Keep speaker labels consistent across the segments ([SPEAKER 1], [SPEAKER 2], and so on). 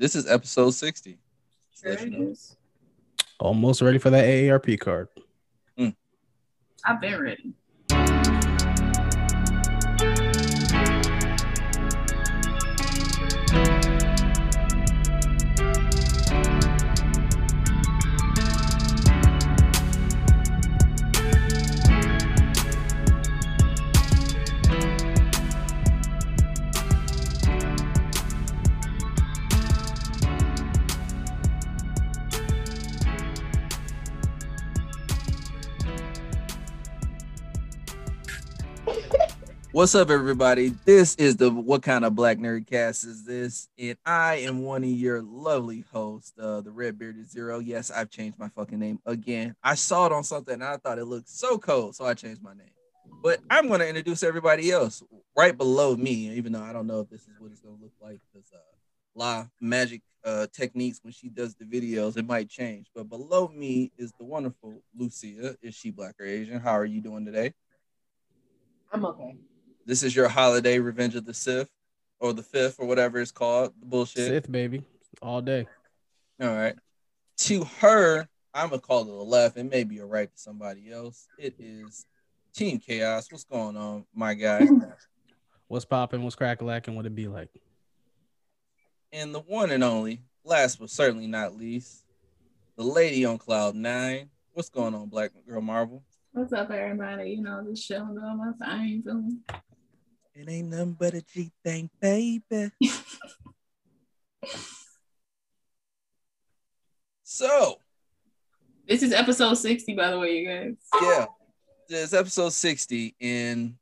[SPEAKER 1] This is episode 60.
[SPEAKER 2] There it is.
[SPEAKER 3] Almost ready for that AARP card. Mm.
[SPEAKER 2] I've been ready.
[SPEAKER 1] What's up, everybody? This is the What Kind of Black Nerd Cast is this? And I am one of your lovely hosts, uh, the Red Bearded Zero. Yes, I've changed my fucking name again. I saw it on something and I thought it looked so cool, so I changed my name. But I'm going to introduce everybody else right below me, even though I don't know if this is what it's going to look like because uh, La Magic uh, techniques when she does the videos, it might change. But below me is the wonderful Lucia. Is she black or Asian? How are you doing today?
[SPEAKER 4] I'm okay.
[SPEAKER 1] This is your holiday Revenge of the Sith or the fifth or whatever it's called. The bullshit.
[SPEAKER 3] Sith baby, all day.
[SPEAKER 1] All right. To her, I'm gonna call it a left. It may be a right to somebody else. It is Team Chaos. What's going on, my guy?
[SPEAKER 3] What's popping? What's crack lacking? What it be like?
[SPEAKER 1] and the one and only, last but certainly not least, the lady on cloud nine. What's going on, Black Girl Marvel?
[SPEAKER 2] What's up, everybody? You know, just chilling doing my thing. feeling-
[SPEAKER 1] It ain't nothing but a G thing, baby. so
[SPEAKER 2] This is episode 60, by the way, you guys.
[SPEAKER 1] yeah, it's episode 60, and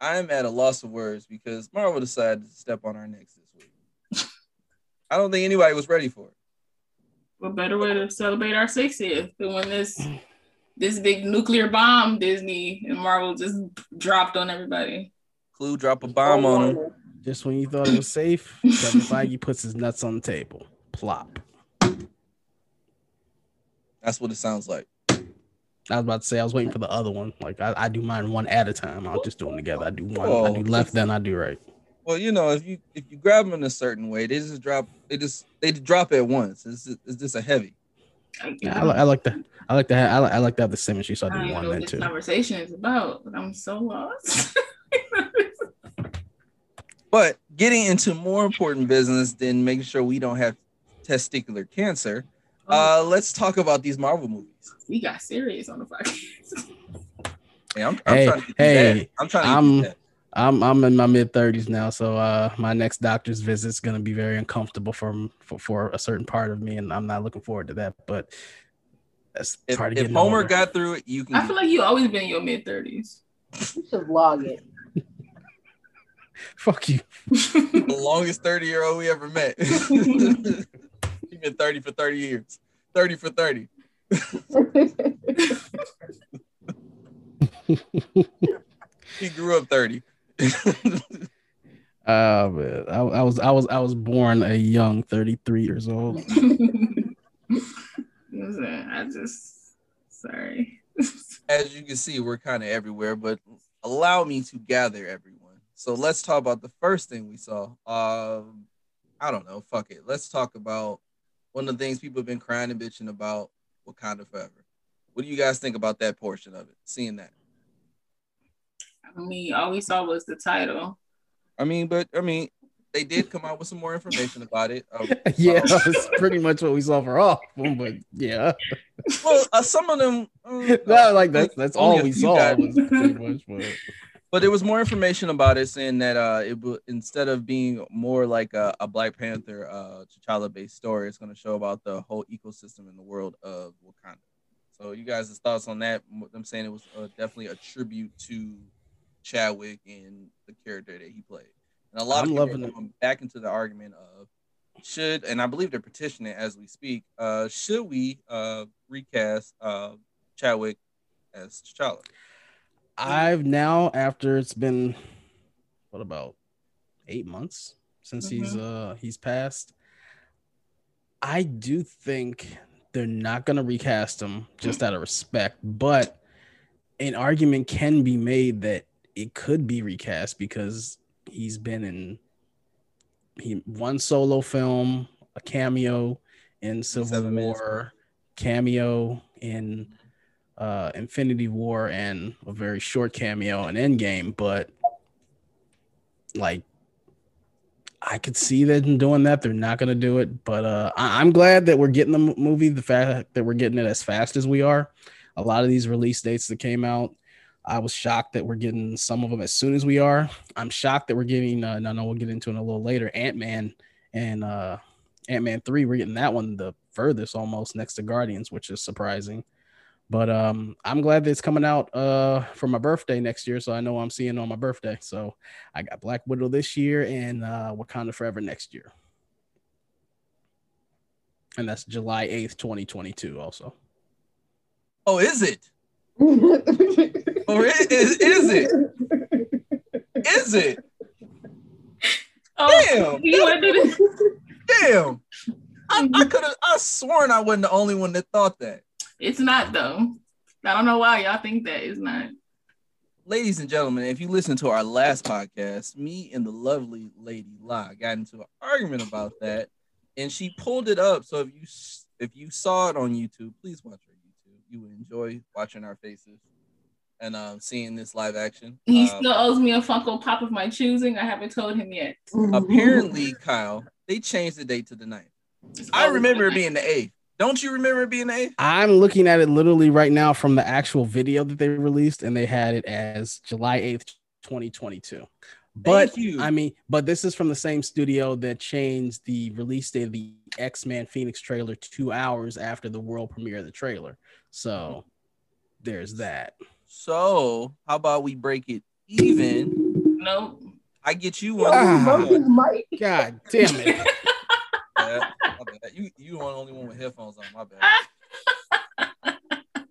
[SPEAKER 1] I'm at a loss of words because Marvel decided to step on our necks this week. I don't think anybody was ready for it.
[SPEAKER 2] What better way to celebrate our 60th than when this this big nuclear bomb Disney and Marvel just dropped on everybody.
[SPEAKER 1] Clue drop a bomb on him.
[SPEAKER 3] Just when you thought it was safe, Kevin Feige puts his nuts on the table. Plop.
[SPEAKER 1] That's what it sounds like.
[SPEAKER 3] I was about to say I was waiting for the other one. Like I, I do mine one at a time. I'll just do them together. I do one. I
[SPEAKER 1] Oh.
[SPEAKER 3] do left, then I do right.
[SPEAKER 1] Well, you know, if you if you grab them in a certain way, they just drop. They just they drop at once. It's just, it's just a heavy.
[SPEAKER 3] Yeah, I, I like that. I like to have. I like, I like that the symmetry. So
[SPEAKER 2] I
[SPEAKER 3] I
[SPEAKER 2] don't
[SPEAKER 3] do
[SPEAKER 2] even
[SPEAKER 3] one
[SPEAKER 2] know what
[SPEAKER 3] then
[SPEAKER 2] this
[SPEAKER 3] two.
[SPEAKER 2] conversation is about, but I'm so lost.
[SPEAKER 1] But getting into more important business than making sure we don't have testicular cancer, uh, let's talk about these Marvel movies.
[SPEAKER 2] we got serious on the podcast.
[SPEAKER 1] Hey, I'm, I'm
[SPEAKER 3] Hey,
[SPEAKER 1] trying to get
[SPEAKER 3] hey,
[SPEAKER 1] that. I'm trying to.
[SPEAKER 3] I'm-
[SPEAKER 1] get through
[SPEAKER 3] I'm I'm in my mid thirties now, so uh, my next doctor's visit is gonna be very uncomfortable for, for for a certain part of me, and I'm not looking forward to that. But that's
[SPEAKER 1] that.
[SPEAKER 3] part of
[SPEAKER 1] If, if Homer
[SPEAKER 3] older.
[SPEAKER 1] got through it, you can.
[SPEAKER 2] I feel like you always been in your mid 30s.
[SPEAKER 4] You should vlog it.
[SPEAKER 3] fuck you.
[SPEAKER 1] the longest 30 year old we ever met. He's been 30 for 30 years. 30 for 30. He grew up 30.
[SPEAKER 3] Uh, man, I, I was I was I was born a young 33 years old.
[SPEAKER 2] Listen, I just sorry.
[SPEAKER 1] As you can see, we're kind of everywhere, but allow me to gather everyone. So let's talk about the first thing we saw. Um, I don't know. Fuck it. Let's talk about one of the things people have been crying and bitching about Wakanda Forever. What do you guys think about that portion of it? Seeing that.
[SPEAKER 2] I mean, all we saw was the title.
[SPEAKER 1] I mean, but I mean, they did come out with some more information about it. Uh,
[SPEAKER 3] yeah, that's pretty much what we saw for all. of But yeah,
[SPEAKER 1] well, uh, some of them. uh,
[SPEAKER 3] no, like that's that's all we saw.
[SPEAKER 1] got-
[SPEAKER 3] Was pretty much, but
[SPEAKER 1] but there was more information about it saying that uh, it would instead of being more like a, a Black Panther uh, T'Challa based story, it's going to show about the whole ecosystem in the world of Wakanda. So, you guys' thoughts on that? I'm saying it was uh, definitely a tribute to Chadwick and the character that he played. And a lot
[SPEAKER 3] I'm
[SPEAKER 1] of people going back into the argument of should, and I believe they're petitioning as we speak. Uh, should we uh, recast uh, Chadwick as T'Challa?
[SPEAKER 3] I've now after it's been what about eight months since he's uh he's passed. I do think they're not gonna recast him just out of respect, but an argument can be made that it could be recast because he's been in he one solo film, a cameo in Civil
[SPEAKER 1] Seven minutes,
[SPEAKER 3] War, cameo in uh, Infinity War, and a very short cameo in Endgame. But like, I could see them doing that. They're not going to do it, but uh, I- I'm glad that we're getting the movie. The fact that we're getting it as fast as we are. A lot of these release dates that came out, I was shocked that we're getting some of them as soon as we are. I'm shocked that we're getting. Uh, no, no, we'll get into it a little later. Ant Man and uh, Ant Man three. We're getting that one the furthest, almost next to Guardians, which is surprising. But um, I'm glad that it's coming out uh, for my birthday next year, so I know I'm seeing on my birthday. So I got Black Widow this year and uh, Wakanda Forever next year, and that's July 8th, 2022. Also,
[SPEAKER 1] Oh, is it? Or is, is, is it? Is it?
[SPEAKER 2] Oh,
[SPEAKER 1] Damn.
[SPEAKER 2] you want to?
[SPEAKER 1] Damn. I, I could have I sworn I wasn't the only one that thought that.
[SPEAKER 2] It's not though. I don't know why y'all think that. It's not.
[SPEAKER 1] Ladies and gentlemen, if you listen to our last podcast, me and the lovely lady La got into an argument about that, and she pulled it up. So if you if you saw it on YouTube, please watch our YouTube. You would enjoy watching our faces and um, seeing this live action.
[SPEAKER 2] He
[SPEAKER 1] Um,
[SPEAKER 2] still owes me a Funko Pop of my choosing. I haven't told him yet.
[SPEAKER 1] apparently, Kyle, they changed the date to the 9th.
[SPEAKER 2] It's
[SPEAKER 1] I remember it being the eighth. Don't you remember it being the eighth?
[SPEAKER 3] I'm looking at it literally right now from the actual video that they released, and they had it as July 8th, 2022. But
[SPEAKER 1] Thank you.
[SPEAKER 3] I mean, but this is from the same studio that changed the release date of the X Men Phoenix trailer two hours after the world premiere of the trailer. So there's that.
[SPEAKER 1] So how about we break it even?
[SPEAKER 2] Nope.
[SPEAKER 1] I get you one.
[SPEAKER 3] Ah.
[SPEAKER 4] Broke his mic.
[SPEAKER 3] God damn it.
[SPEAKER 1] Yeah, my bad. you are the only one with headphones on. My bad.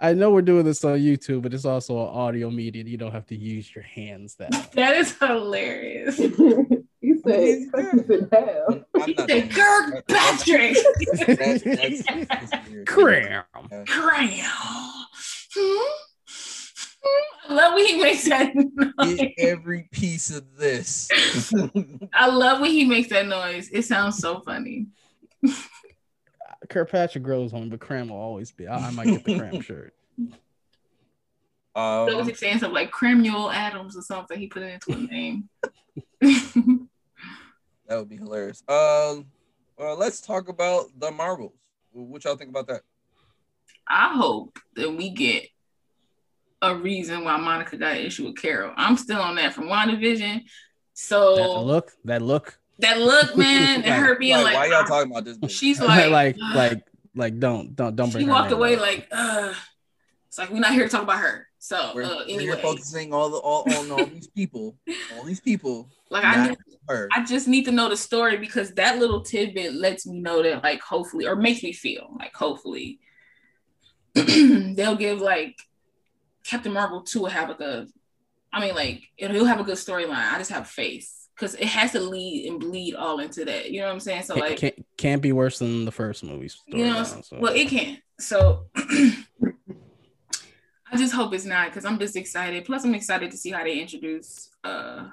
[SPEAKER 3] I know we're doing this on YouTube, but it's also an audio medium. You don't have to use your hands that.
[SPEAKER 2] That is hilarious.
[SPEAKER 4] he said, cut this in half.
[SPEAKER 1] I'm, I'm
[SPEAKER 2] He said,
[SPEAKER 1] doing
[SPEAKER 2] Kirk
[SPEAKER 1] that. That's-
[SPEAKER 2] Patrick.
[SPEAKER 3] Cram.
[SPEAKER 2] Cram. Hmm? I love when he makes that noise.
[SPEAKER 1] Get every piece of this.
[SPEAKER 2] I love when he makes that noise. It sounds so funny.
[SPEAKER 3] Kirkpatrick grows on me, but Cram will always be. I, I might get the Cram shirt.
[SPEAKER 2] So was
[SPEAKER 1] Um,
[SPEAKER 2] he saying something like Cremuel Adams or something? He put it into a name.
[SPEAKER 1] that would be hilarious. Um, well, let's talk about the Marvels. What y'all think about that?
[SPEAKER 2] I hope that we get a reason why Monica got an issue with Carol. I'm still on that from WandaVision. So
[SPEAKER 3] That look, that look.
[SPEAKER 2] that look, man, and her being
[SPEAKER 1] Like,
[SPEAKER 2] like,
[SPEAKER 1] why y'all talking about this? bitch?
[SPEAKER 2] she's
[SPEAKER 3] Like,
[SPEAKER 2] like,
[SPEAKER 3] like, like, like, don't, don't, don't bring.
[SPEAKER 2] she walked away
[SPEAKER 3] up.
[SPEAKER 2] like, uh, it's like we're not here to talk about her. So
[SPEAKER 1] we're,
[SPEAKER 2] uh,
[SPEAKER 1] we're
[SPEAKER 2] anyway,
[SPEAKER 1] focusing all the all on all these people, all these people,
[SPEAKER 2] like I need,
[SPEAKER 1] her.
[SPEAKER 2] I just need to know the story because that little tidbit lets me know that like hopefully or makes me feel like hopefully they'll give like Captain Marvel 2 will have like a I mean like it'll, he'll have a good storyline. I just have faith because it has to lead and bleed all into that. You know what I'm saying? So
[SPEAKER 3] Can't-
[SPEAKER 2] like
[SPEAKER 3] can't, can't be worse than the first movie.
[SPEAKER 2] you know,
[SPEAKER 3] storyline, so.
[SPEAKER 2] well it can't. So I just hope it's not because I'm just excited. Plus I'm excited to see how they introduce uh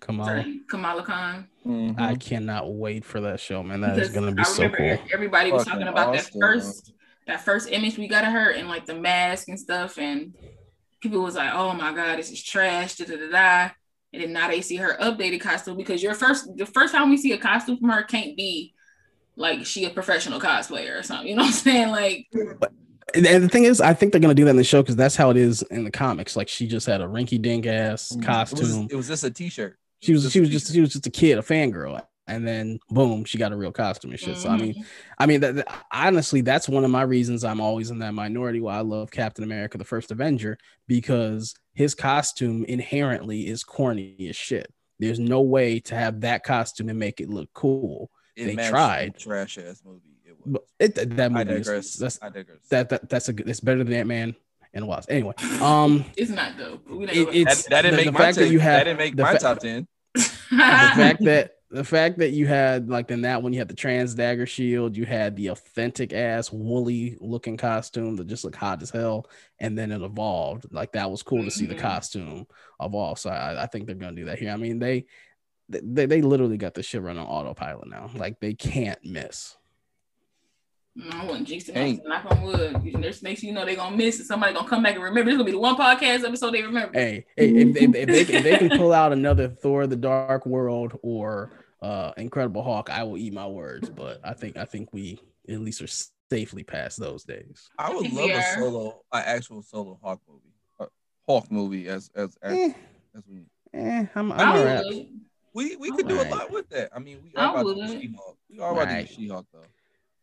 [SPEAKER 3] Kamala
[SPEAKER 2] sorry, Kamala Khan.
[SPEAKER 1] Mhm.
[SPEAKER 3] I cannot wait for that show, man. That is
[SPEAKER 2] Because
[SPEAKER 3] gonna be
[SPEAKER 2] I
[SPEAKER 3] so cool.
[SPEAKER 2] Everybody was
[SPEAKER 1] Fucking
[SPEAKER 2] talking about
[SPEAKER 1] awesome.
[SPEAKER 2] that first that first image we got of her and like the mask and stuff, and people was like, "Oh my god, this is trash." Da da da da. And then now they see her updated costume because your first the first time we see a costume from her can't be like she a professional cosplayer or something. You know what I'm saying? Like,
[SPEAKER 3] And and the thing is, I think they're gonna do that in the show because that's how it is in the comics. Like she just had a rinky dink ass
[SPEAKER 1] It was,
[SPEAKER 3] costume.
[SPEAKER 1] it was just a T-shirt.
[SPEAKER 3] She was
[SPEAKER 1] Just
[SPEAKER 3] she was just she was just a kid, a fangirl, and then boom, she got a real costume and shit. So I mean,
[SPEAKER 2] mhm.
[SPEAKER 3] I mean, that, that- honestly, that's one of my reasons I'm always in that minority. Why I love Captain America: The First Avenger because his costume inherently is corny as shit. There's no way to have that costume and make it look cool.
[SPEAKER 1] It
[SPEAKER 3] They tried.
[SPEAKER 1] the trash ass movie. It was.
[SPEAKER 3] It, that
[SPEAKER 1] I
[SPEAKER 3] movie is
[SPEAKER 1] digress.
[SPEAKER 3] that's
[SPEAKER 1] I digress.
[SPEAKER 3] that, that that's a good. It's better than Ant Man and Wasp. Anyway, um,
[SPEAKER 2] it's not dope. but We
[SPEAKER 3] It-
[SPEAKER 2] don't
[SPEAKER 3] it's-
[SPEAKER 1] that, that didn't
[SPEAKER 3] the-
[SPEAKER 1] make
[SPEAKER 3] the
[SPEAKER 1] my
[SPEAKER 3] fact that you have-
[SPEAKER 1] that didn't make my
[SPEAKER 3] fa-
[SPEAKER 1] top ten.
[SPEAKER 3] the fact that the fact that you had like in that one you had the trans dagger shield, you had the authentic ass woolly looking costume that just looked hot as hell, and then it evolved. Like that was cool to see the
[SPEAKER 2] Mhm.
[SPEAKER 3] costume evolve. So I, I think they're gonna do that here. I mean they they, they literally got the shit running on autopilot now. Like they can't miss.
[SPEAKER 2] No, I wouldn't jinx it.
[SPEAKER 1] Ain't.
[SPEAKER 2] Knock on wood. There's next thing you know they're gonna miss and somebody gonna come back and remember. This gonna be the one podcast episode they remember.
[SPEAKER 3] Hey, hey, if, if, if, they, if they can pull out another Thor: The Dark World or uh Incredible Hulk, I will eat my words. But I think I think we at least are safely past those days.
[SPEAKER 1] I would love
[SPEAKER 2] we
[SPEAKER 1] a solo, an actual solo Hawk movie, uh, Hawk movie as as as,
[SPEAKER 3] Eh,
[SPEAKER 1] as we
[SPEAKER 3] eh, I'm, I'm
[SPEAKER 2] I
[SPEAKER 3] alright.
[SPEAKER 2] would.
[SPEAKER 1] we we
[SPEAKER 2] I
[SPEAKER 1] could do a lot with that. I mean, we
[SPEAKER 2] I
[SPEAKER 1] are about to
[SPEAKER 2] would.
[SPEAKER 1] do She-Hulk. We are about to
[SPEAKER 3] Right.
[SPEAKER 1] do She-Hulk though.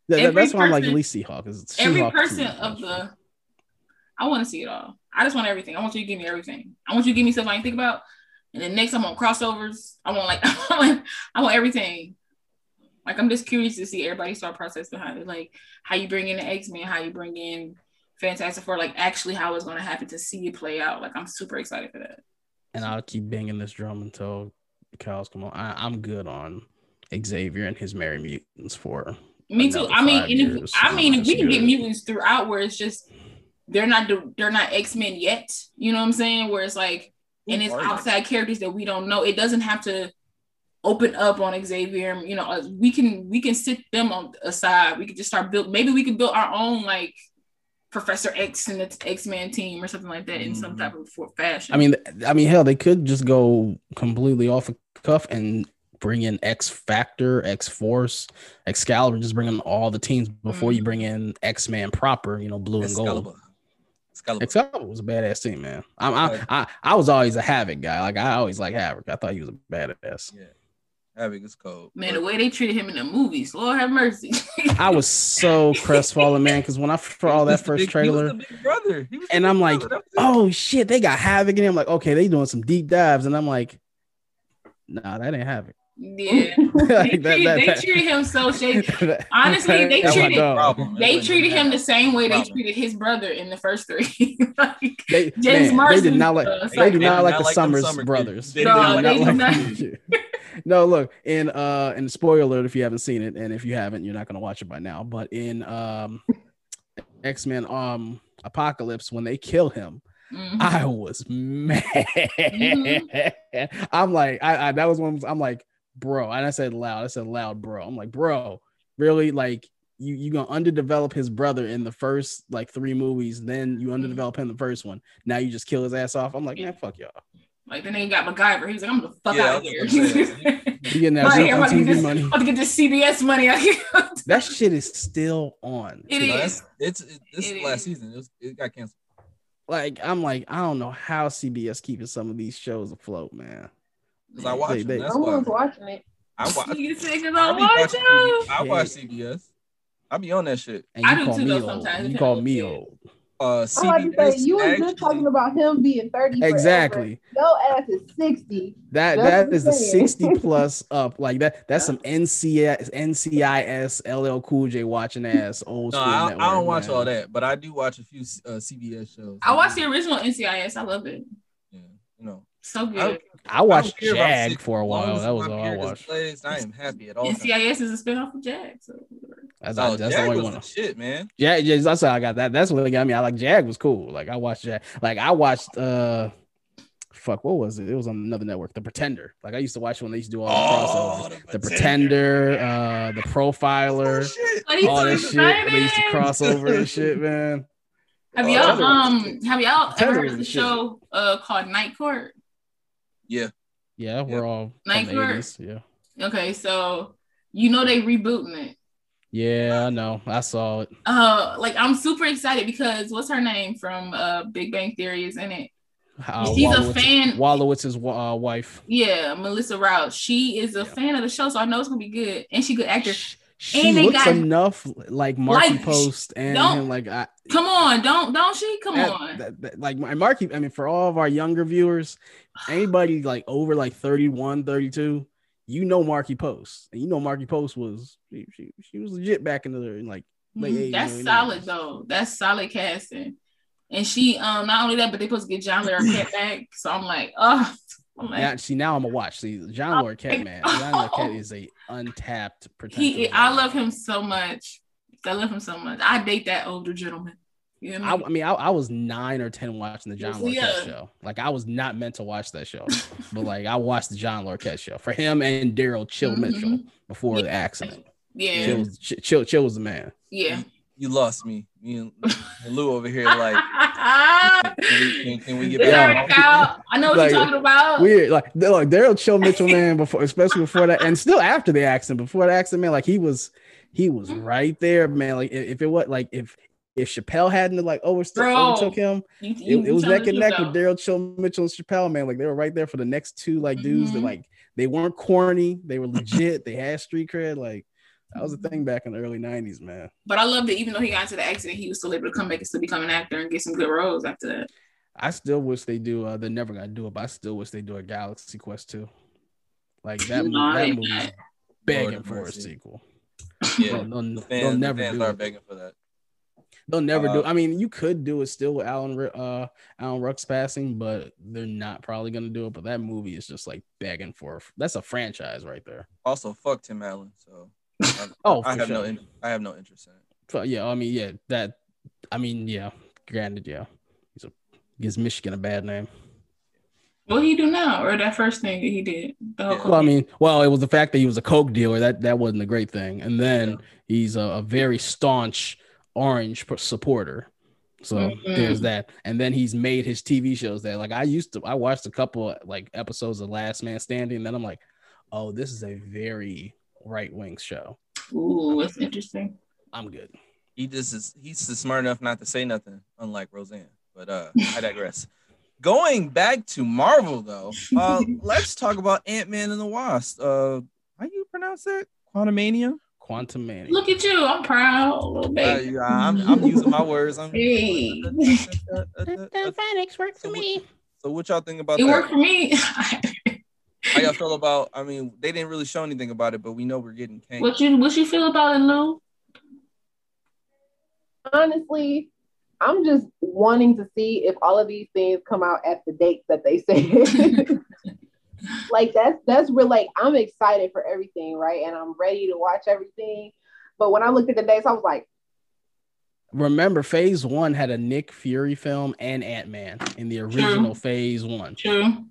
[SPEAKER 3] That- that's why I'm like at least She-Hulk is
[SPEAKER 2] Every
[SPEAKER 3] She-Hulk
[SPEAKER 2] person
[SPEAKER 3] too
[SPEAKER 2] of the I want to see it all. I just want everything. I want you to give me everything. I want you to give me stuff I can think about. And then next, I want crossovers. I want like I want, I want everything. Like I'm just curious to see everybody's thought process behind it. Like how you bring in the X Men, how you bring in Fantastic Four, like actually how it's going to happen to see it play out. Like I'm super excited for that.
[SPEAKER 3] and I'll keep banging this drum until cows come on. I, I'm good on Xavier and his Merry Mutants for
[SPEAKER 2] Me too. I mean, and if,
[SPEAKER 3] years,
[SPEAKER 2] I mean, if we can get mutants throughout, where it's just they're not they're not X Men yet. You know what I'm saying? Where it's like, and it's
[SPEAKER 1] Who are you?
[SPEAKER 2] outside characters that we don't know. It doesn't have to open up on Xavier. You know, uh, we can we can sit them on aside. We could just start build. Maybe we could build our own like Professor X and the X Men team or something like that in some
[SPEAKER 1] Mhm.
[SPEAKER 2] type of fashion.
[SPEAKER 3] I mean, I mean, hell, they could just go completely off the cuff and bring in X Factor, X Force, Excalibur, just bring in all the teams before you
[SPEAKER 2] Mhm.
[SPEAKER 3] bring in X Man proper, you know, blue and gold.
[SPEAKER 1] Excalibur. Excalibur.
[SPEAKER 3] Excalibur was a badass team, man. I'm, I, I, I was always a Havoc guy. Like I always like Havoc. I thought he was a badass.
[SPEAKER 1] Yeah. Havoc is cold.
[SPEAKER 2] man, the way they treated him in the movies, Lord have mercy.
[SPEAKER 3] I was so crestfallen, man, because when I saw
[SPEAKER 1] He
[SPEAKER 3] that first
[SPEAKER 1] big- he was
[SPEAKER 3] trailer,
[SPEAKER 1] big brother. He was
[SPEAKER 3] and
[SPEAKER 1] big
[SPEAKER 3] I'm like,
[SPEAKER 1] brother. That was it.
[SPEAKER 3] oh shit, they got Havoc in him. Like, okay, they doing some deep dives, and I'm like, nah, that ain't Havoc.
[SPEAKER 2] Yeah, they,
[SPEAKER 3] Like,
[SPEAKER 2] treated,
[SPEAKER 3] that- that-
[SPEAKER 2] they treated him so shady. Honestly, they
[SPEAKER 3] that was
[SPEAKER 2] treated-
[SPEAKER 1] Problem.
[SPEAKER 2] They treated him the same way they treated his brother in the first three. like,
[SPEAKER 3] They,
[SPEAKER 2] James
[SPEAKER 3] man, they did not like
[SPEAKER 2] uh,
[SPEAKER 3] they
[SPEAKER 2] Cyclops.
[SPEAKER 3] do not
[SPEAKER 1] They
[SPEAKER 3] like the
[SPEAKER 1] like
[SPEAKER 3] Summers
[SPEAKER 1] Summer
[SPEAKER 3] brothers.
[SPEAKER 1] They
[SPEAKER 3] They
[SPEAKER 2] did not
[SPEAKER 3] not
[SPEAKER 2] like
[SPEAKER 3] like no, look in uh in spoiler alert if you haven't seen it, and if you haven't, you're not gonna watch it by now. But in um X Men um Apocalypse, when they kill him,
[SPEAKER 2] Mhm.
[SPEAKER 3] I was mad.
[SPEAKER 2] Mm-hmm.
[SPEAKER 3] I'm like, I, I that was one. I'm like, bro, and I said loud. I said loud, bro. I'm like, bro, really? Like, you you gonna underdevelop his brother in the first like three movies, then you mm-hmm. underdevelop him in the first one. Now you just kill his ass off. I'm like, man, fuck y'all.
[SPEAKER 2] Like then they got MacGyver. He was like, I'm gonna fuck
[SPEAKER 1] Yeah,
[SPEAKER 2] out of here.
[SPEAKER 1] gonna.
[SPEAKER 3] You getting that
[SPEAKER 2] Like,
[SPEAKER 3] Zuko
[SPEAKER 2] I'm about to
[SPEAKER 3] TV
[SPEAKER 2] this-
[SPEAKER 3] money?
[SPEAKER 2] I'm about to get this CBS money out here.
[SPEAKER 3] That shit is still on.
[SPEAKER 2] It
[SPEAKER 1] No,
[SPEAKER 2] is.
[SPEAKER 1] that's- It's it, this
[SPEAKER 2] It
[SPEAKER 1] is last
[SPEAKER 2] is.
[SPEAKER 1] season. It, was, it got canceled.
[SPEAKER 3] Like, I'm like, I don't know how CBS keeping some of these shows afloat, man.
[SPEAKER 1] Because I watch
[SPEAKER 3] They- they-
[SPEAKER 1] them. That's
[SPEAKER 4] No
[SPEAKER 1] why.
[SPEAKER 4] one's watching it.
[SPEAKER 1] I watch.
[SPEAKER 2] Nigga said, 'cause
[SPEAKER 1] I
[SPEAKER 2] I
[SPEAKER 1] be
[SPEAKER 2] watch them.
[SPEAKER 1] CBS. I watch CBS. I be on that shit.
[SPEAKER 3] And
[SPEAKER 2] I do
[SPEAKER 3] call
[SPEAKER 2] too,
[SPEAKER 3] me
[SPEAKER 2] though,
[SPEAKER 3] old.
[SPEAKER 2] sometimes.
[SPEAKER 3] You call me old.
[SPEAKER 1] Uh,
[SPEAKER 4] I like to
[SPEAKER 1] CBS.
[SPEAKER 4] say you was just talking about him being 30. forever.
[SPEAKER 3] Exactly.
[SPEAKER 4] Your ass is 60.
[SPEAKER 3] That
[SPEAKER 4] That's
[SPEAKER 3] that
[SPEAKER 4] what
[SPEAKER 3] is the 60 plus up. Like that that's some NCIS NCIS LL Cool J watching ass old
[SPEAKER 1] No,
[SPEAKER 3] school.
[SPEAKER 1] I, I
[SPEAKER 3] network,
[SPEAKER 1] don't watch
[SPEAKER 3] man.
[SPEAKER 1] all that, but I do watch a few uh, CBS shows.
[SPEAKER 2] I watched the original NCIS. I love it.
[SPEAKER 1] Yeah, you know,
[SPEAKER 2] So good.
[SPEAKER 1] I-
[SPEAKER 3] I watched
[SPEAKER 1] I don't care about
[SPEAKER 3] Jag for a while. That was all I watched.
[SPEAKER 1] plays, I am happy at all. times.
[SPEAKER 2] NCIS is a spinoff of Jag. So
[SPEAKER 3] That's,
[SPEAKER 1] Oh,
[SPEAKER 3] that's
[SPEAKER 1] Jag
[SPEAKER 3] the only
[SPEAKER 1] was
[SPEAKER 3] one.
[SPEAKER 1] the shit, man.
[SPEAKER 3] Jag, yeah, that's how I got that. That's what got me. I like Jag was cool. Like I watched Jag. Like I watched uh fuck, what was it? It was on another network, The Pretender. Like I used to watch when they used to do all the crossovers. The Pretender, uh, the Profiler,
[SPEAKER 1] Oh, shit.
[SPEAKER 3] All
[SPEAKER 2] so
[SPEAKER 3] that shit. They used to
[SPEAKER 2] excited.
[SPEAKER 3] cross over and shit, man.
[SPEAKER 2] Have
[SPEAKER 1] Oh,
[SPEAKER 2] y'all
[SPEAKER 3] Pretender
[SPEAKER 2] um have y'all ever heard of the
[SPEAKER 3] the
[SPEAKER 2] show uh called Night Court?
[SPEAKER 1] Yeah,
[SPEAKER 3] Yeah, we're all
[SPEAKER 2] Night
[SPEAKER 3] from the 80s. Yeah.
[SPEAKER 2] Okay, so you know they rebooting it.
[SPEAKER 3] Yeah, I know. I saw it.
[SPEAKER 2] Uh like I'm super excited because what's her name from uh Big Bang Theory is in it.
[SPEAKER 3] Uh,
[SPEAKER 2] She's a fan-
[SPEAKER 3] Wolowitz's wa- uh, wife.
[SPEAKER 2] Yeah, Melissa Rauch. She is a
[SPEAKER 3] Yeah.
[SPEAKER 2] fan of the show, so I know it's gonna be good. And she good actor.
[SPEAKER 3] She, she
[SPEAKER 2] And they
[SPEAKER 3] looks
[SPEAKER 2] got-
[SPEAKER 3] enough like Marky
[SPEAKER 2] Like,
[SPEAKER 3] Post and like I,
[SPEAKER 2] Come on, don't don't she? Come
[SPEAKER 3] that-
[SPEAKER 2] on.
[SPEAKER 3] that- that- like my Markie. I mean, for all of our younger viewers, anybody like over like 31, 32, you know Markie Post, and you know Markie Post was she, she, she was legit back in the like late. 80s,
[SPEAKER 2] That's solid
[SPEAKER 3] 90s.
[SPEAKER 2] though. That's solid casting. And she um not only that, but they supposed to get John Larroquette back. So I'm like, oh, I'm
[SPEAKER 3] Now, see, now I'm gonna watch. See, John
[SPEAKER 2] Oh,
[SPEAKER 3] Larroquette, man. John Larroquette is a untapped potential.
[SPEAKER 2] he I love him so much. I love him so much. I date that older gentleman. You know
[SPEAKER 3] I,
[SPEAKER 2] what I
[SPEAKER 3] I
[SPEAKER 2] mean?
[SPEAKER 3] mean, I, I was nine or ten watching the John
[SPEAKER 2] Yes,
[SPEAKER 3] Larroquette
[SPEAKER 2] yeah.
[SPEAKER 3] show. Like, I was not meant to watch that show, but like, I watched the John Larroquette show for him and Daryl Chill
[SPEAKER 2] Mhm.
[SPEAKER 3] Mitchell before the accident.
[SPEAKER 2] Yeah,
[SPEAKER 3] Chill, was, Ch- Chill, Chill was the man.
[SPEAKER 2] yeah.
[SPEAKER 1] You lost me. Me and, and Lou over here like, can we, can, can we get back?
[SPEAKER 3] Yeah.
[SPEAKER 2] I know what
[SPEAKER 3] Like,
[SPEAKER 2] you're talking about.
[SPEAKER 3] Weird, like, they're like Daryl Chill Mitchell, man, before, especially before that, and still after the accident. Before the accident, man, like he was, he was
[SPEAKER 2] Mhm.
[SPEAKER 3] right there, man. Like, if, if it was like if if Chappelle hadn't like overst- overtook him,
[SPEAKER 2] You-
[SPEAKER 3] it,
[SPEAKER 2] you-
[SPEAKER 3] it was neck and neck
[SPEAKER 2] truth,
[SPEAKER 3] with Daryl Chill Mitchell and Chappelle, man. Like they were right there for the next two like dudes that
[SPEAKER 2] Mhm.
[SPEAKER 3] like they weren't corny, they were legit, they had street cred. Like that was a
[SPEAKER 2] Mm-hmm.
[SPEAKER 3] thing back in the early '90s, man.
[SPEAKER 2] But I love that even though he got into the accident, he was still able to come back and still become an actor and get some good roles after that.
[SPEAKER 3] I still wish they do. Uh, they're never gonna do it, but I still wish they do a Galaxy Quest too. Like that,
[SPEAKER 2] No,
[SPEAKER 3] movie, that
[SPEAKER 2] ain't
[SPEAKER 3] begging
[SPEAKER 1] Lord
[SPEAKER 3] for a sequel.
[SPEAKER 1] Yeah,
[SPEAKER 3] They'll, they'll,
[SPEAKER 1] the
[SPEAKER 3] they'll
[SPEAKER 1] fans, the
[SPEAKER 3] never
[SPEAKER 1] fans
[SPEAKER 3] do
[SPEAKER 1] are
[SPEAKER 3] it.
[SPEAKER 1] begging for that.
[SPEAKER 3] They'll never do.
[SPEAKER 1] Uh,
[SPEAKER 3] I mean, you could do it still with Alan uh Alan Ruck's passing, but they're not probably gonna do it. But that movie is just like begging for. That's a franchise right there.
[SPEAKER 1] Also, fuck Tim Allen. So, I,
[SPEAKER 3] Oh,
[SPEAKER 1] I
[SPEAKER 3] for
[SPEAKER 1] have no, in, I have no interest in it.
[SPEAKER 3] So, yeah, I mean, yeah, that. I mean, yeah. Granted, yeah, he's a gives Michigan a bad name.
[SPEAKER 2] What he do now, or that first thing that he did? The whole
[SPEAKER 1] Yeah.
[SPEAKER 3] Well, I mean, well, it was the fact that he was a coke dealer that that wasn't a great thing, and then
[SPEAKER 1] Yeah.
[SPEAKER 3] he's a, a very staunch Orange supporter. So
[SPEAKER 2] Mhm.
[SPEAKER 3] there's that, and then he's made his TV shows that like I used to. I watched a couple like episodes of Last Man Standing, and then I'm like, oh, this is a very right wing show.
[SPEAKER 2] Ooh, that's interesting.
[SPEAKER 3] I'm good.
[SPEAKER 1] He just is. He's just smart enough not to say nothing, unlike Roseanne. But uh, I digress. Going back to Marvel though, uh, let's talk about Ant Man and the Wasp. Uh, how you pronounce that? Quantumania.
[SPEAKER 3] Quantum Mania.
[SPEAKER 2] Look at you. I'm proud, little
[SPEAKER 1] Uh, yeah, I'm, I'm using my words. I'm,
[SPEAKER 2] Hey.
[SPEAKER 3] Phoenix worked
[SPEAKER 1] for me. So what y'all think about
[SPEAKER 2] It
[SPEAKER 1] that?
[SPEAKER 2] worked for me.
[SPEAKER 1] How y'all feel about? I mean, they didn't really show anything about it, but we know we're getting Kang.
[SPEAKER 2] what you what you feel about it, Lou?
[SPEAKER 4] Honestly, I'm just wanting to see if all of these things come out at the dates that they say. like that's that's real. Like I'm excited for everything, right? And I'm ready to watch everything. But when I looked at the dates, I was like,
[SPEAKER 3] Remember, Phase One had a Nick Fury film and Ant Man in the original Phase One.
[SPEAKER 2] True.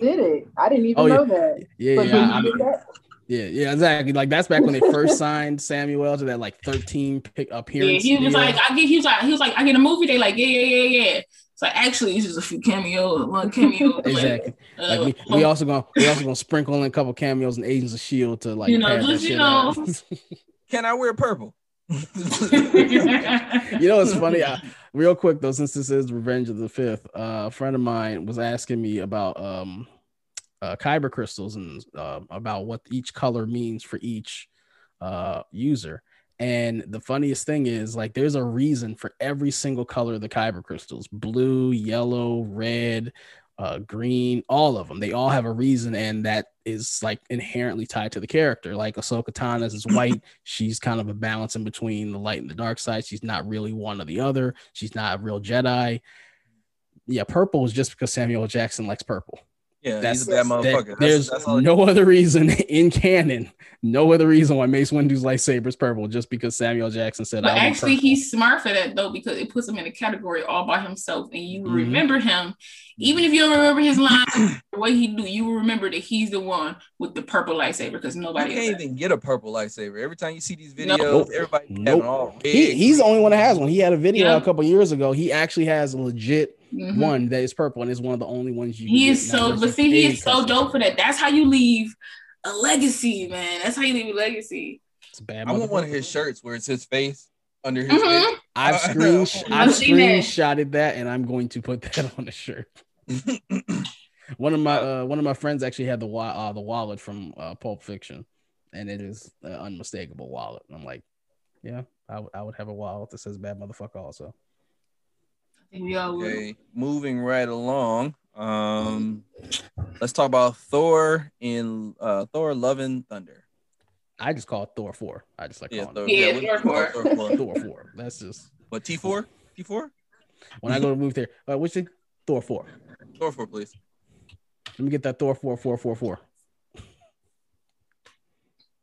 [SPEAKER 4] Did it? I didn't even
[SPEAKER 3] Oh, yeah.
[SPEAKER 4] know that.
[SPEAKER 3] Yeah,
[SPEAKER 4] But
[SPEAKER 3] yeah, I mean,
[SPEAKER 4] that?
[SPEAKER 3] yeah, yeah, exactly. Like that's back when they first signed Samuel to that like 13 pick
[SPEAKER 2] Yeah,
[SPEAKER 3] appearance.
[SPEAKER 2] he was
[SPEAKER 3] deal.
[SPEAKER 2] like, I get. He was like, he was like, I get a movie. They like, yeah, yeah, yeah, yeah. It's like actually, it's just a few cameos, one cameo.
[SPEAKER 3] exactly.
[SPEAKER 2] Uh,
[SPEAKER 3] Like we, we also gonna we also gonna sprinkle in a couple cameos and Agents of Shield to like
[SPEAKER 2] You know, just, you
[SPEAKER 3] shit
[SPEAKER 2] know.
[SPEAKER 3] out.
[SPEAKER 1] Can I wear purple?
[SPEAKER 3] you know what's funny? I, real quick though, since this is Revenge of the Fifth, uh, a friend of mine was asking me about um uh kyber crystals and uh, about what each color means for each uh user. And the funniest thing is, like, there's a reason for every single color of the kyber crystals: blue, yellow, red, uh, green, all of them. They all have a reason, and that is like inherently tied to the character. Like Ahsoka Tano's is white. She's kind of a balance in between the light and the dark side. She's not really one or the other. She's not a real Jedi. Yeah, purple is just because Samuel Jackson likes purple.
[SPEAKER 1] Yeah,
[SPEAKER 3] That's
[SPEAKER 1] he's a bad
[SPEAKER 3] that-
[SPEAKER 1] motherfucker. That's-
[SPEAKER 3] there's
[SPEAKER 1] that's all-
[SPEAKER 3] no other reason in canon, no other reason why Mace Windu's lightsaber is purple, just because Samuel Jackson said.
[SPEAKER 2] But
[SPEAKER 3] I want
[SPEAKER 2] actually,
[SPEAKER 3] purple."
[SPEAKER 2] he's smart for that though because it puts him in a category all by himself, and you will
[SPEAKER 3] Mhm.
[SPEAKER 2] remember him. Even if you don't remember his line, or what he do, you will remember that he's the one with the purple lightsaber because
[SPEAKER 1] You
[SPEAKER 2] nobody.
[SPEAKER 1] can't
[SPEAKER 2] else.
[SPEAKER 1] even get a purple lightsaber. Every time you see these videos,
[SPEAKER 2] Nope.
[SPEAKER 1] everybody
[SPEAKER 3] Nope.
[SPEAKER 1] having all
[SPEAKER 3] he, he's the only one that has one. He had a video
[SPEAKER 2] Yeah.
[SPEAKER 3] a couple years ago. He actually has a legit
[SPEAKER 2] Mhm.
[SPEAKER 3] one that is purple and is one of the only ones you.
[SPEAKER 2] He
[SPEAKER 3] get,
[SPEAKER 2] is
[SPEAKER 3] not
[SPEAKER 2] so, but see, he is so dope for that. That's how you leave a legacy, man. That's how you leave a legacy.
[SPEAKER 3] It's a bad.
[SPEAKER 1] I want one of his shirts where it's his face under his
[SPEAKER 2] Mhm.
[SPEAKER 3] I've
[SPEAKER 1] I
[SPEAKER 3] screen. I've
[SPEAKER 2] I've seen that.
[SPEAKER 3] screenshotted that and I'm going to put that on the shirt. One of my uh, one of my friends actually had the wa- uh, the wallet from uh, Pulp Fiction, and it is an unmistakable wallet. And I'm like, yeah, I would- I would have a wallet that says "bad motherfucker" also.
[SPEAKER 2] I think we all would.
[SPEAKER 1] okay, moving right along. Um, let's talk about Thor in uh, Thor: Love and Thunder.
[SPEAKER 3] I just call it Thor four. I just like
[SPEAKER 1] Yeah,
[SPEAKER 3] calling
[SPEAKER 1] Thor,
[SPEAKER 2] Yeah,
[SPEAKER 1] what-
[SPEAKER 2] Thor four.
[SPEAKER 1] Thor four.
[SPEAKER 3] Thor four. That's just
[SPEAKER 1] What T four? T four?
[SPEAKER 3] when I go to move there. Uh, which is Thor four?
[SPEAKER 1] Thor four, please.
[SPEAKER 3] Let me get that Thor four four four four.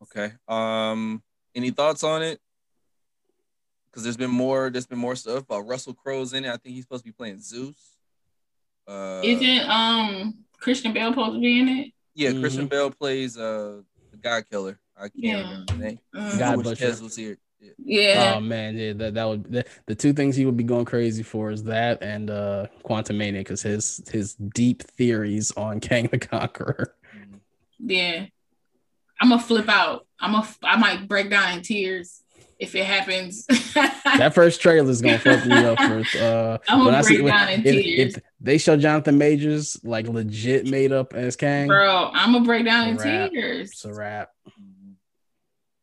[SPEAKER 1] Okay. Um, any thoughts on it? Because there's been more. There's been more stuff. Uh, Russell Crowe's in it. I think he's supposed to be playing Zeus. Uh,
[SPEAKER 2] Isn't um Christian Bale supposed to be in it?
[SPEAKER 1] yeah,
[SPEAKER 3] Mhm.
[SPEAKER 1] Christian Bale plays uh the God Killer. I can't
[SPEAKER 2] Yeah.
[SPEAKER 1] remember the name.
[SPEAKER 2] Uh,
[SPEAKER 3] God
[SPEAKER 1] wish
[SPEAKER 3] Butcher.
[SPEAKER 1] Was here. Yeah.
[SPEAKER 2] yeah.
[SPEAKER 3] Oh man, yeah, that, that would the, the two things he would be going crazy for is that and uh Quantum Mania because his his deep theories on Kang the Conqueror.
[SPEAKER 2] Yeah. I'm gonna flip out. I'm a. I might break down in tears if it happens.
[SPEAKER 3] That first trailer is gonna fuck me up First, uh
[SPEAKER 2] I'm
[SPEAKER 3] when
[SPEAKER 2] gonna
[SPEAKER 3] I see
[SPEAKER 2] break
[SPEAKER 3] when,
[SPEAKER 2] down in
[SPEAKER 3] if,
[SPEAKER 2] tears,
[SPEAKER 3] if they show Jonathan Majors like legit made up as Kang,
[SPEAKER 2] bro. I'm gonna break down in
[SPEAKER 3] wrap.
[SPEAKER 2] tears.
[SPEAKER 3] it's a wrap.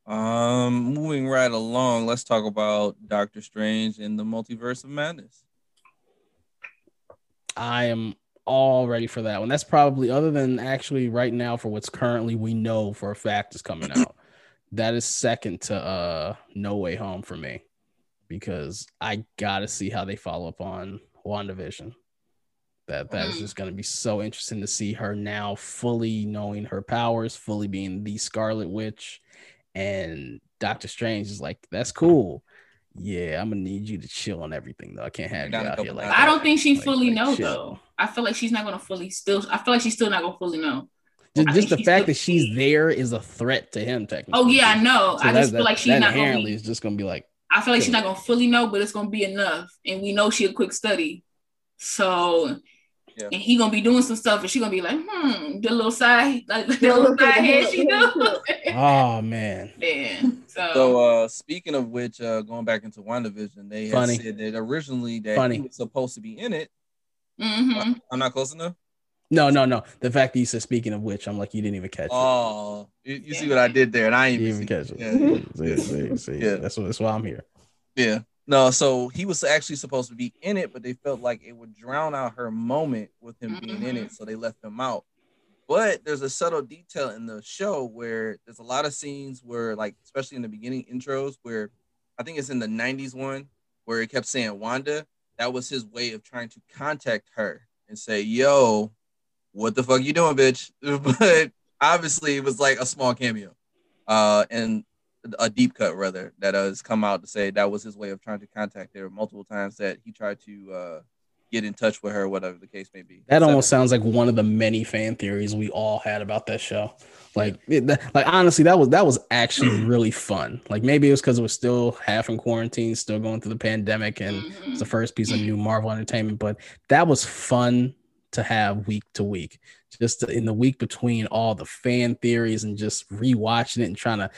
[SPEAKER 1] Um, moving right along, let's talk about Doctor Strange and the Multiverse of Madness.
[SPEAKER 3] I am all ready for that one. That's probably other than actually right now for what's currently we know for a fact is coming out. That is second to uh No Way Home for me because I gotta see how they follow up on WandaVision. That that is
[SPEAKER 2] Mm.
[SPEAKER 3] just gonna be so interesting to see her now fully knowing her powers, fully being the Scarlet Witch, and Doctor Strange is like, that's cool. Yeah, I'm gonna need you to chill on everything though. I can't have you
[SPEAKER 1] Got a
[SPEAKER 3] out here like.
[SPEAKER 2] I don't think she
[SPEAKER 3] Like-
[SPEAKER 2] fully
[SPEAKER 3] like
[SPEAKER 2] knows though. I feel like she's not gonna fully still. I feel like she's still not gonna fully know.
[SPEAKER 3] Just, just the fact that she's there is a threat to him, technically.
[SPEAKER 2] Oh yeah, I know.
[SPEAKER 3] So
[SPEAKER 2] I
[SPEAKER 3] that-
[SPEAKER 2] just feel like she's
[SPEAKER 3] that
[SPEAKER 2] not gonna.
[SPEAKER 3] inherently
[SPEAKER 2] Be,
[SPEAKER 3] is just gonna be like,
[SPEAKER 2] I feel like she's not gonna fully know, but it's gonna be enough, and we know she a quick study. So,
[SPEAKER 1] Yeah.
[SPEAKER 2] and he gonna be doing some stuff, and she gonna be like, hmm, the little side, like the little side
[SPEAKER 4] the
[SPEAKER 2] head
[SPEAKER 4] hood,
[SPEAKER 2] she
[SPEAKER 4] hood,
[SPEAKER 2] do.
[SPEAKER 3] oh man,
[SPEAKER 2] yeah. So,
[SPEAKER 1] So, uh, speaking of which, uh, going back into WandaVision, they had
[SPEAKER 3] Funny.
[SPEAKER 1] said that originally that
[SPEAKER 3] Funny.
[SPEAKER 1] he was supposed to be in it.
[SPEAKER 2] mhm.
[SPEAKER 1] I'm not close enough.
[SPEAKER 3] No, no, no. The fact that you said speaking of which, I'm like, you didn't even catch it.
[SPEAKER 1] Oh, you, you see what I did there, and I ain't
[SPEAKER 3] didn't
[SPEAKER 1] even
[SPEAKER 3] catch it.
[SPEAKER 1] Yeah.
[SPEAKER 3] See, see, see.
[SPEAKER 1] Yeah.
[SPEAKER 3] That's what. That's why I'm here.
[SPEAKER 1] Yeah. No, so he was actually supposed to be in it, but they felt like it would drown out her moment with him being in it, so they left him out. But there's a subtle detail in the show where there's a lot of scenes where, like, especially in the beginning intros, where I think it's in the 90s one where he kept saying Wanda. That was his way of trying to contact her and say, Yo, what the fuck you doing, bitch? but obviously it was like a small cameo. Uh, and a deep cut rather that has come out to say that was his way of trying to contact her multiple times that he tried to uh get in touch with her whatever the case may be
[SPEAKER 3] That almost sounds like one of the many fan theories we all had about that show. Like, it, that- like honestly, that was that was actually really fun. Like maybe it was because it was still half in quarantine, still going through the pandemic, and it's the first piece of new Marvel entertainment. But that was fun to have week to week. Just in the week between all the fan theories and just rewatching it and trying to.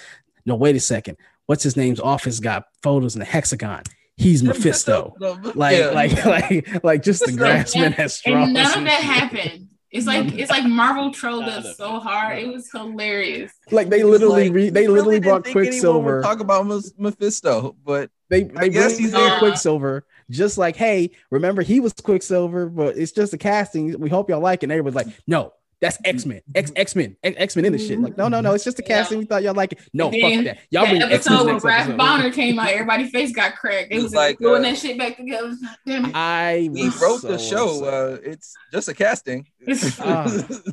[SPEAKER 3] No, wait a second. What's his name's office got photos in the hexagon? He's Mephisto. Like,
[SPEAKER 1] Yeah.
[SPEAKER 3] like, like, like, just the grassman has straws.
[SPEAKER 2] and none of that happened. It's like it's like Marvel trolled us so hard. It was hilarious.
[SPEAKER 3] Like they literally,
[SPEAKER 1] like,
[SPEAKER 3] re- they literally
[SPEAKER 1] really
[SPEAKER 3] brought
[SPEAKER 1] think
[SPEAKER 3] Quicksilver.
[SPEAKER 1] would talk about Mephisto but
[SPEAKER 3] They they
[SPEAKER 1] guess
[SPEAKER 3] bring
[SPEAKER 1] he's
[SPEAKER 3] in
[SPEAKER 2] there.
[SPEAKER 3] Quicksilver, just like, hey, remember he was Quicksilver, but it's just a casting. We hope y'all like it. And everybody's like, no, that's X Men, X X Men, X Men in the shit. Like, no, no, no, it's just a
[SPEAKER 2] Yeah.
[SPEAKER 3] casting. We thought y'all like it. No,
[SPEAKER 2] And
[SPEAKER 3] fuck that. Y'all
[SPEAKER 2] that
[SPEAKER 3] bring X Men
[SPEAKER 2] episode when
[SPEAKER 3] next
[SPEAKER 2] Raph
[SPEAKER 3] episode.
[SPEAKER 2] Bonner came out, everybody's face got cracked. They
[SPEAKER 1] It
[SPEAKER 2] was
[SPEAKER 1] was
[SPEAKER 2] like
[SPEAKER 1] like,
[SPEAKER 2] doing
[SPEAKER 1] uh,
[SPEAKER 2] that shit back together. Damn it.
[SPEAKER 3] I
[SPEAKER 1] he
[SPEAKER 3] was
[SPEAKER 1] wrote
[SPEAKER 3] so
[SPEAKER 1] the show uh it's just a casting
[SPEAKER 3] Ah.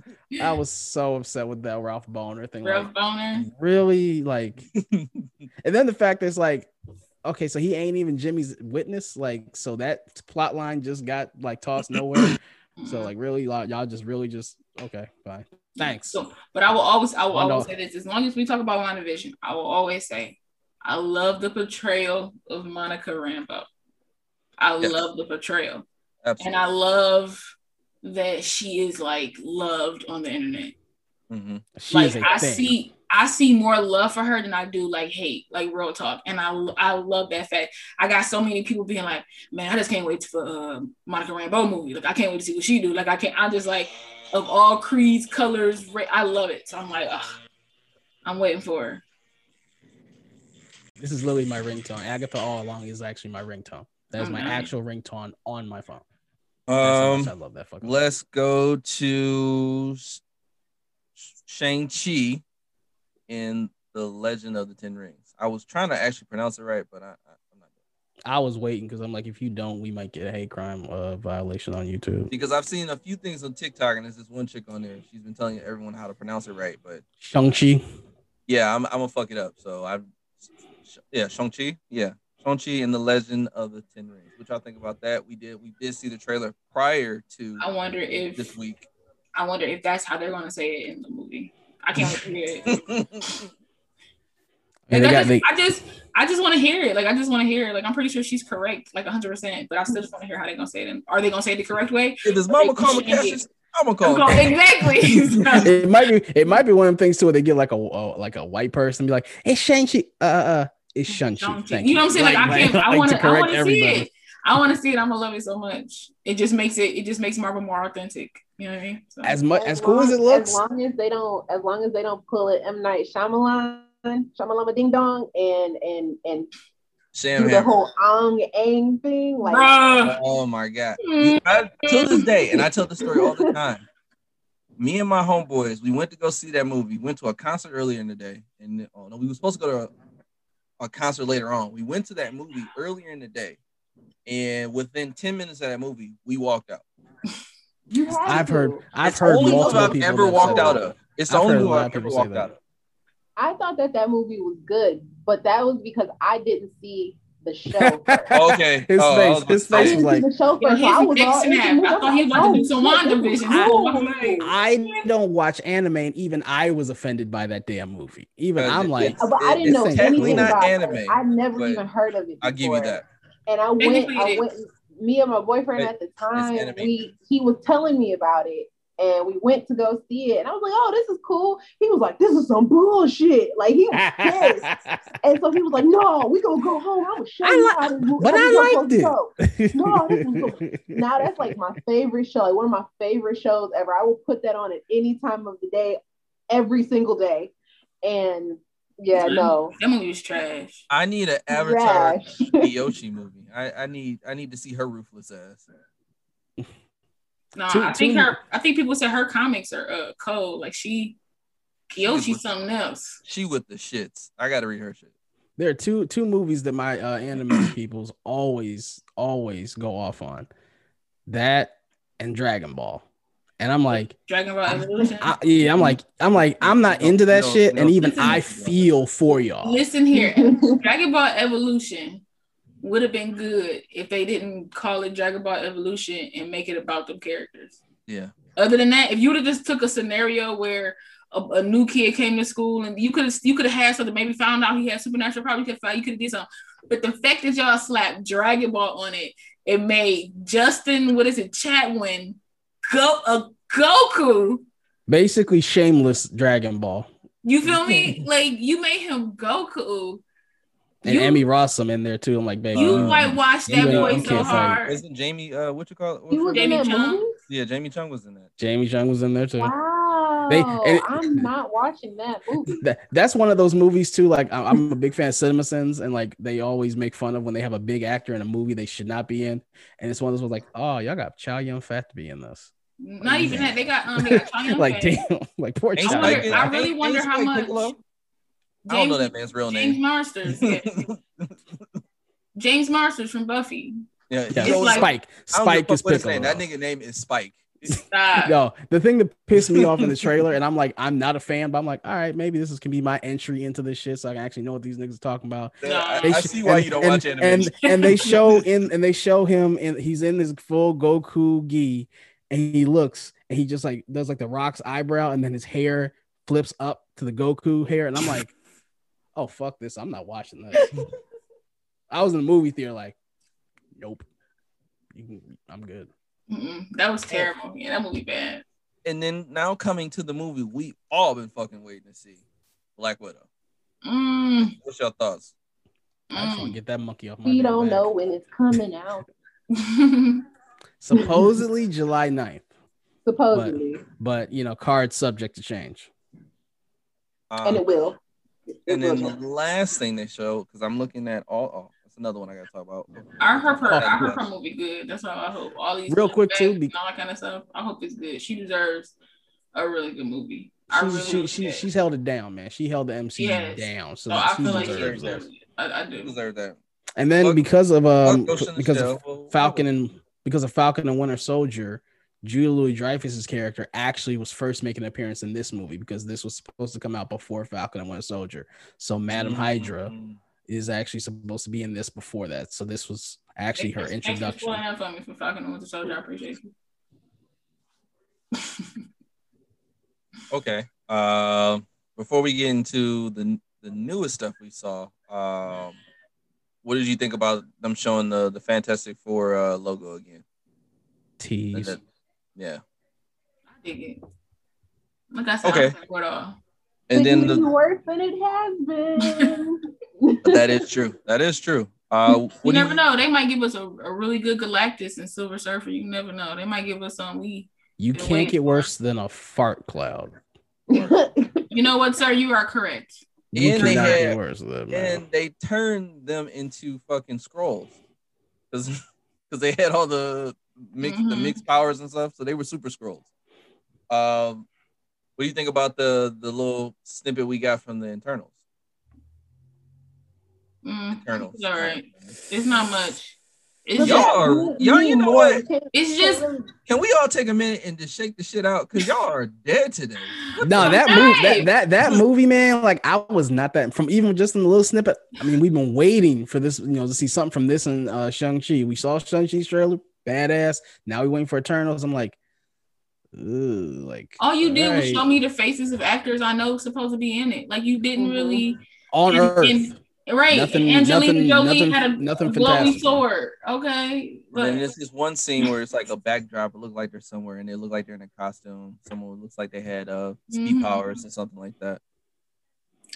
[SPEAKER 3] I was so upset with that Ralph Bohner thing. Like,
[SPEAKER 2] Ralph Bohner.
[SPEAKER 3] really, like, and then the fact that it's like, okay, so he ain't even Jimmy's witness. Like, so that plot line just got like tossed nowhere. So like really, like, y'all just really just okay, fine. Thanks.
[SPEAKER 2] So, but I will always, I will
[SPEAKER 3] Wanda-
[SPEAKER 2] always say this: as long as we talk about WandaVision, I will always say, I love the portrayal of Monica Rambeau. I
[SPEAKER 1] Yes.
[SPEAKER 2] love the portrayal, and I love that she is like loved on the internet.
[SPEAKER 1] Mhm.
[SPEAKER 2] Like
[SPEAKER 3] is a
[SPEAKER 2] I
[SPEAKER 3] thing.
[SPEAKER 2] see, I see more love for her than I do like hate, like real talk, and I I love that fact. I got so many people being like, man, I just can't wait for uh, Monica Rambeau movie. Like I can't wait to see what she do. Like I can't. I'm just like of all creeds, colors, ra- I love it. So I'm like, Ugh, I'm waiting for her.
[SPEAKER 3] This is literally my ringtone. Agatha all along is actually my ringtone. That is
[SPEAKER 2] Oh,
[SPEAKER 3] my
[SPEAKER 2] nice.
[SPEAKER 3] actual ringtone on my phone. Um, I love that fucking.
[SPEAKER 1] let's go to Shang Chi in the Legend of the Ten Rings. I was trying to actually pronounce it right, but I, I I'm not
[SPEAKER 3] I was waiting because I'm like, if you don't, we might get a hate crime uh, violation on YouTube.
[SPEAKER 1] because I've seen a few things on TikTok and there's this one chick on there. She's been telling everyone how to pronounce it right, but
[SPEAKER 3] Shang Chi.
[SPEAKER 1] yeah, I'm I'm gonna fuck it up. So I, yeah, Shang Chi, yeah, Shang-Chi and the Legend of the Ten Rings. What y'all think about that? We did we did see the trailer prior to
[SPEAKER 2] I wonder if
[SPEAKER 1] this week.
[SPEAKER 2] I wonder if that's how they're gonna say it in the movie. I can't wait to hear it.
[SPEAKER 3] And
[SPEAKER 2] Like,
[SPEAKER 3] they
[SPEAKER 2] I,
[SPEAKER 3] got they,
[SPEAKER 2] just, I just, I just want to hear it. Like, I just want to hear it. Like, I'm pretty sure she's correct, like 100. percent But I still just want to hear how they're gonna say it. And are they gonna say it the correct way?
[SPEAKER 1] if his mama call
[SPEAKER 2] Change
[SPEAKER 1] McCassius,
[SPEAKER 2] it.
[SPEAKER 1] I'm gonna call
[SPEAKER 2] Go-
[SPEAKER 1] him.
[SPEAKER 2] exactly.
[SPEAKER 3] it might be it might be one of them things too where they get like a uh, like a white person be like, it's Shang-Chi, uh, uh, uh, it's Shang-Chi.
[SPEAKER 2] You you know what I'm saying? Like, I can't. I want
[SPEAKER 3] to
[SPEAKER 2] to. I want to see it. I want to see it. I'm gonna love it so much. It just makes it. It just makes Marvel more authentic. You know what I mean? So,
[SPEAKER 3] As much as cool as it looks,
[SPEAKER 4] as long as they don't, as long as they don't pull it M Night Shyamalan, Shyamalama Ding Dong, and and and
[SPEAKER 1] Sham
[SPEAKER 4] do the whole Ang Ang thing, like
[SPEAKER 2] Bruh.
[SPEAKER 1] Oh my god.
[SPEAKER 2] Mm.
[SPEAKER 1] I, till this day, and I tell the story all the time. Me and my homeboys, we went to go see that movie. Went to a concert earlier in the day, and oh no, we were supposed to go to a, a concert later on. We went to that movie earlier in the day, and within ten minutes of that movie, we walked out.
[SPEAKER 4] you have
[SPEAKER 3] I've
[SPEAKER 4] to.
[SPEAKER 3] heard I've
[SPEAKER 1] it's the
[SPEAKER 3] heard
[SPEAKER 1] only movie
[SPEAKER 3] multiple
[SPEAKER 1] I've
[SPEAKER 3] people
[SPEAKER 1] ever walked out of. It's the
[SPEAKER 3] I've
[SPEAKER 1] only
[SPEAKER 3] heard
[SPEAKER 1] movie I've ever
[SPEAKER 3] say
[SPEAKER 1] walked
[SPEAKER 3] that.
[SPEAKER 1] out of.
[SPEAKER 4] I thought that that movie was good, but that was because I didn't see the show.
[SPEAKER 1] Okay.
[SPEAKER 3] His
[SPEAKER 1] Oh,
[SPEAKER 3] face- his
[SPEAKER 4] I
[SPEAKER 3] face
[SPEAKER 4] didn't
[SPEAKER 3] was
[SPEAKER 4] see
[SPEAKER 3] like-
[SPEAKER 4] the show
[SPEAKER 2] Yeah,
[SPEAKER 4] first. so I was all
[SPEAKER 2] dick
[SPEAKER 4] into
[SPEAKER 2] snapped. I thought he was about to do some
[SPEAKER 4] Oh,
[SPEAKER 2] WandaVision.
[SPEAKER 4] shit,
[SPEAKER 2] I was
[SPEAKER 4] cool.
[SPEAKER 2] like,
[SPEAKER 3] I don't watch anime, and even I was offended by that damn movie. Even
[SPEAKER 1] Uh,
[SPEAKER 3] I'm like,
[SPEAKER 1] it's-
[SPEAKER 4] But I didn't know anything
[SPEAKER 1] not
[SPEAKER 4] about
[SPEAKER 1] anime,
[SPEAKER 4] it. I never even heard of it.
[SPEAKER 1] I'll give you that.
[SPEAKER 4] And I went, I went. Me and my boyfriend
[SPEAKER 1] But
[SPEAKER 4] at the time, we he was telling me about it, and we went to go see it. And I was like, "Oh, this is cool." He was like, "This is some bullshit." Like he was pissed, and so he was like, "No, we gonna go home. I will show
[SPEAKER 3] I
[SPEAKER 4] you
[SPEAKER 3] li-
[SPEAKER 4] how this
[SPEAKER 3] but
[SPEAKER 4] how
[SPEAKER 3] I
[SPEAKER 4] this
[SPEAKER 3] liked it.
[SPEAKER 4] to go." No, this was good. Now that's like my favorite show, like one of my favorite shows ever. I will put that on at any time of the day, every single day. And yeah, no,
[SPEAKER 2] that movie was trash.
[SPEAKER 1] I need an Avatar
[SPEAKER 4] trash.
[SPEAKER 1] Kyoshi movie. I, I need I need to see her ruthless ass.
[SPEAKER 2] No,
[SPEAKER 3] Two-
[SPEAKER 2] I think
[SPEAKER 3] two-
[SPEAKER 2] her. I think people said her comics are uh, cold. Like she, Kyoshi's
[SPEAKER 1] was-
[SPEAKER 2] something else.
[SPEAKER 1] She with the shits. I gotta read her shit.
[SPEAKER 3] there are two two movies that my uh, anime peoples always always go off on. That and Dragon Ball, and I'm like,
[SPEAKER 2] Dragon Ball Evolution.
[SPEAKER 3] I, yeah, I'm like, I'm like, I'm not into that
[SPEAKER 1] no,
[SPEAKER 3] shit,
[SPEAKER 1] no.
[SPEAKER 3] and even
[SPEAKER 2] Listen,
[SPEAKER 3] I feel for y'all.
[SPEAKER 2] Listen here, Dragon Ball Evolution would have been good if they didn't call it Dragon Ball Evolution and make it about them characters.
[SPEAKER 1] Yeah.
[SPEAKER 2] Other than that, if you would have just took a scenario where a, a new kid came to school and you could have you could have had something, maybe found out he had supernatural power, you could find you could have did something. But the fact that y'all slapped Dragon Ball on it, it made Justin, what is it, Chatwin, go a Goku.
[SPEAKER 3] Basically, shameless Dragon Ball,
[SPEAKER 2] You feel me? like you made him Goku.
[SPEAKER 3] And
[SPEAKER 2] You-
[SPEAKER 3] Emmy Rossum in there too. I'm like, baby,
[SPEAKER 2] You
[SPEAKER 1] Uh,
[SPEAKER 2] whitewashed
[SPEAKER 3] you
[SPEAKER 2] that
[SPEAKER 3] ain't-
[SPEAKER 2] boy
[SPEAKER 3] you
[SPEAKER 2] so
[SPEAKER 3] can't
[SPEAKER 2] hard.
[SPEAKER 1] Isn't Jamie uh what you call it?
[SPEAKER 4] He was in
[SPEAKER 2] Jamie Chung?
[SPEAKER 4] movie.
[SPEAKER 1] yeah, Jamie Chung was in that.
[SPEAKER 3] Jamie Chung was in there too.
[SPEAKER 4] Wow,
[SPEAKER 3] They- and-
[SPEAKER 4] I'm not watching that movie.
[SPEAKER 3] that that's one of those movies too. Like I- I'm a big fan of Cinema Sins, and like they always make fun of when they have a big actor in a movie they should not be in, and it's one of those ones like, oh, y'all got Chow Yun Fat to be in this.
[SPEAKER 2] Not even that. They got um they got Chow Yun
[SPEAKER 3] like damn, like poor
[SPEAKER 1] Ain't
[SPEAKER 2] I, wonder,
[SPEAKER 1] Spike-
[SPEAKER 2] I really wonder how
[SPEAKER 1] Spike
[SPEAKER 2] much
[SPEAKER 1] Piccolo? I don't know that man's real
[SPEAKER 2] James
[SPEAKER 1] name.
[SPEAKER 2] Marsters. yeah. James Marsters from Buffy.
[SPEAKER 1] Yeah,
[SPEAKER 3] Yeah,
[SPEAKER 1] he's
[SPEAKER 2] like-
[SPEAKER 3] Spike.
[SPEAKER 1] I don't give a
[SPEAKER 3] Spike is
[SPEAKER 1] what his
[SPEAKER 3] Piccolo.
[SPEAKER 1] name. That nigga name is Spike.
[SPEAKER 2] Stop.
[SPEAKER 3] Yo, the thing that pissed me off in the trailer, and I'm like, I'm not a fan, but I'm like, all right, maybe this is can be my entry into this shit, so I can actually know what these niggas are talking about.
[SPEAKER 2] No.
[SPEAKER 1] I, I
[SPEAKER 3] sh-
[SPEAKER 1] see why
[SPEAKER 3] and-
[SPEAKER 1] you don't
[SPEAKER 3] and,
[SPEAKER 1] watch anime.
[SPEAKER 3] And and they show in and they show him and he's in his full Goku gi, and he looks and he just like does like the Rock's eyebrow, and then his hair flips up to the Goku hair, and I'm like, oh fuck this, I'm not watching this. I was in the movie theater like, nope, you can, I'm good.
[SPEAKER 2] Mm-mm. That was terrible. Yeah, that movie bad.
[SPEAKER 1] and then now coming to the movie we all been fucking waiting to see. Black Widow.
[SPEAKER 2] Mm,
[SPEAKER 1] What's your thoughts?
[SPEAKER 3] I just want to
[SPEAKER 2] mm.
[SPEAKER 3] get that monkey off my.
[SPEAKER 4] We don't
[SPEAKER 3] back.
[SPEAKER 4] know when it's coming out.
[SPEAKER 3] Supposedly July 9th,
[SPEAKER 4] Supposedly,
[SPEAKER 3] but you know, cards subject to change.
[SPEAKER 1] Um,
[SPEAKER 4] and it will. It
[SPEAKER 1] and then the last thing they showed, because I'm looking at all oh, that's another one I gotta talk about.
[SPEAKER 2] I heard her. I heard her movie good. That's all I hope. All these
[SPEAKER 3] Real quick, too,
[SPEAKER 2] and all that kind of stuff. I hope it's good. She deserves a really good movie. I
[SPEAKER 3] She's,
[SPEAKER 2] really
[SPEAKER 3] she, she,
[SPEAKER 2] yeah.
[SPEAKER 3] she's held it down, man. She held the MCU
[SPEAKER 2] Yes.
[SPEAKER 3] down, so
[SPEAKER 2] So I
[SPEAKER 3] she
[SPEAKER 2] feel like she
[SPEAKER 3] deserves
[SPEAKER 2] deserves
[SPEAKER 3] it.
[SPEAKER 2] it. I, I do.
[SPEAKER 1] deserve that.
[SPEAKER 3] And then
[SPEAKER 1] Fuck-
[SPEAKER 3] because of um
[SPEAKER 1] Fuck Ghost in the
[SPEAKER 3] because of Falcon and because of Falcon and Winter Soldier, Julia Louis Dreyfus's character actually was first making an appearance in this movie because this was supposed to come out before Falcon and Winter Soldier. So Madam Hydra
[SPEAKER 1] Mm.
[SPEAKER 3] is actually supposed to be in this before that. So this was actually her
[SPEAKER 2] Thanks for
[SPEAKER 3] introduction.
[SPEAKER 2] spoiling that for me for Falcon and Winter Soldier. I appreciate you.
[SPEAKER 1] Okay. Uh, before we get into the the newest stuff we saw, um, what did you think about them showing the the Fantastic Four uh, logo again? And
[SPEAKER 3] Tease.
[SPEAKER 1] that- yeah.
[SPEAKER 2] I dig it. Like I said,
[SPEAKER 1] Okay.
[SPEAKER 2] I support all.
[SPEAKER 1] And then the,
[SPEAKER 4] worse than it has been.
[SPEAKER 1] that is true. That is true. Uh,
[SPEAKER 2] You
[SPEAKER 1] what do
[SPEAKER 2] never
[SPEAKER 1] you,
[SPEAKER 2] know. They might give us a, a really good Galactus and Silver Surfer. You never know. They might give us some we.
[SPEAKER 3] You can't get worse than a fart cloud.
[SPEAKER 2] You know what, sir? You are correct.
[SPEAKER 3] You
[SPEAKER 1] And they
[SPEAKER 3] cannot
[SPEAKER 1] had-
[SPEAKER 3] get worse than that,
[SPEAKER 1] and they turned them into fucking scrolls because because they had all the mix the
[SPEAKER 2] Mhm.
[SPEAKER 1] mixed powers and stuff, so they were super scrolls. Um, what do you think about the the little snippet we got from the internals?
[SPEAKER 2] Mm,
[SPEAKER 1] Internals.
[SPEAKER 2] it's all right. It's not much. It's
[SPEAKER 1] Y'all
[SPEAKER 2] just,
[SPEAKER 1] are- y'all, you know what?
[SPEAKER 2] it's just
[SPEAKER 1] Can we all take a minute and just shake the shit out? Cause y'all are dead today.
[SPEAKER 3] No, that move, that that that movie, man. Like I was not that from even just in the little snippet. I mean, we've been waiting for this, you know, to see something from this and uh Shang Chi. We saw Shang Chi's trailer, badass. Now we waiting for Eternals. I'm like, ugh, like
[SPEAKER 2] all you did was show me the faces of actors I know supposed to be in it. Like you didn't
[SPEAKER 4] Mhm.
[SPEAKER 2] really
[SPEAKER 3] on
[SPEAKER 2] and-
[SPEAKER 3] Earth.
[SPEAKER 2] and- right.
[SPEAKER 3] Nothing-
[SPEAKER 2] Angelina
[SPEAKER 3] nothing-
[SPEAKER 2] Jolie
[SPEAKER 3] nothing-
[SPEAKER 2] had a,
[SPEAKER 3] nothing
[SPEAKER 2] a glowing
[SPEAKER 3] fantastic.
[SPEAKER 2] sword. Okay,
[SPEAKER 1] And
[SPEAKER 2] but
[SPEAKER 1] then there's this one scene where it's like a backdrop. It looked like they're somewhere, and they look like they're in a costume. Someone looks like they had uh speed
[SPEAKER 2] Mhm.
[SPEAKER 1] powers or something like that.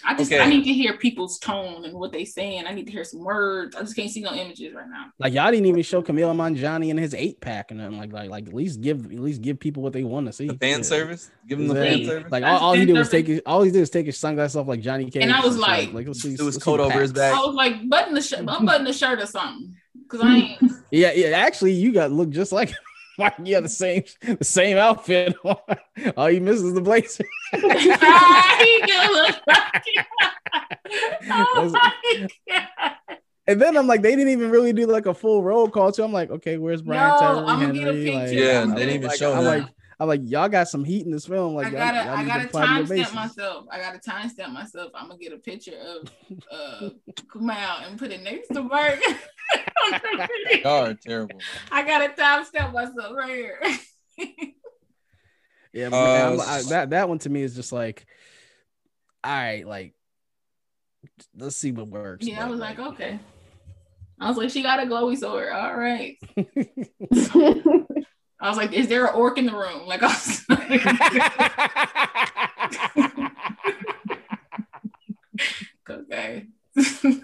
[SPEAKER 2] I just
[SPEAKER 1] okay.
[SPEAKER 2] I need to hear people's tone and what they saying. I need to hear some words. I just can't see no images right now.
[SPEAKER 3] Like y'all didn't even show Kumail Nanjiani and his eight pack and nothing like like like at least give at least give people what they want to see.
[SPEAKER 1] The fan
[SPEAKER 3] Yeah.
[SPEAKER 1] service. Give them the fan service.
[SPEAKER 3] Like all, all he did was take his all he did was take his sunglasses off like Johnny Cage.
[SPEAKER 2] And I was
[SPEAKER 3] shit.
[SPEAKER 2] like-
[SPEAKER 3] let's see,
[SPEAKER 1] It was
[SPEAKER 3] let's
[SPEAKER 1] coat over his back.
[SPEAKER 2] I was like, button the shirt, unbutton the shirt or something. Cause I ain't
[SPEAKER 3] Yeah, yeah. Actually, you got look just like Like, yeah, the same the same outfit. All you miss is the blazer.
[SPEAKER 2] He do look like it. oh my God.
[SPEAKER 3] And then I'm like, they didn't even really do like a full roll call too. I'm like, okay, where's Brian
[SPEAKER 2] No,
[SPEAKER 3] Tyree
[SPEAKER 2] I'ma get a
[SPEAKER 3] Henry? Like.
[SPEAKER 1] Yeah,
[SPEAKER 3] I'm
[SPEAKER 1] they didn't even
[SPEAKER 3] like-
[SPEAKER 1] show
[SPEAKER 3] I'm
[SPEAKER 1] that.
[SPEAKER 3] like, I'm like, y'all got some heat in this film. Like,
[SPEAKER 2] I gotta,
[SPEAKER 3] y'all
[SPEAKER 2] I
[SPEAKER 3] need
[SPEAKER 2] gotta
[SPEAKER 3] to apply to your
[SPEAKER 2] timestamp
[SPEAKER 3] bases.
[SPEAKER 2] myself. I gotta timestamp myself. I'm gonna get a picture of uh Kumail and put it next to Bert.
[SPEAKER 1] Y'all are terrible.
[SPEAKER 2] I gotta timestamp myself right here.
[SPEAKER 3] Yeah, but man, I'm-
[SPEAKER 1] Uh,
[SPEAKER 3] I- that that one to me is just like, all right, like, let's see what works.
[SPEAKER 2] yeah, I was like, okay. I was like, she got a glowy sword. All right. I was like, is there an orc in the room? Like, I was okay.
[SPEAKER 1] Okay.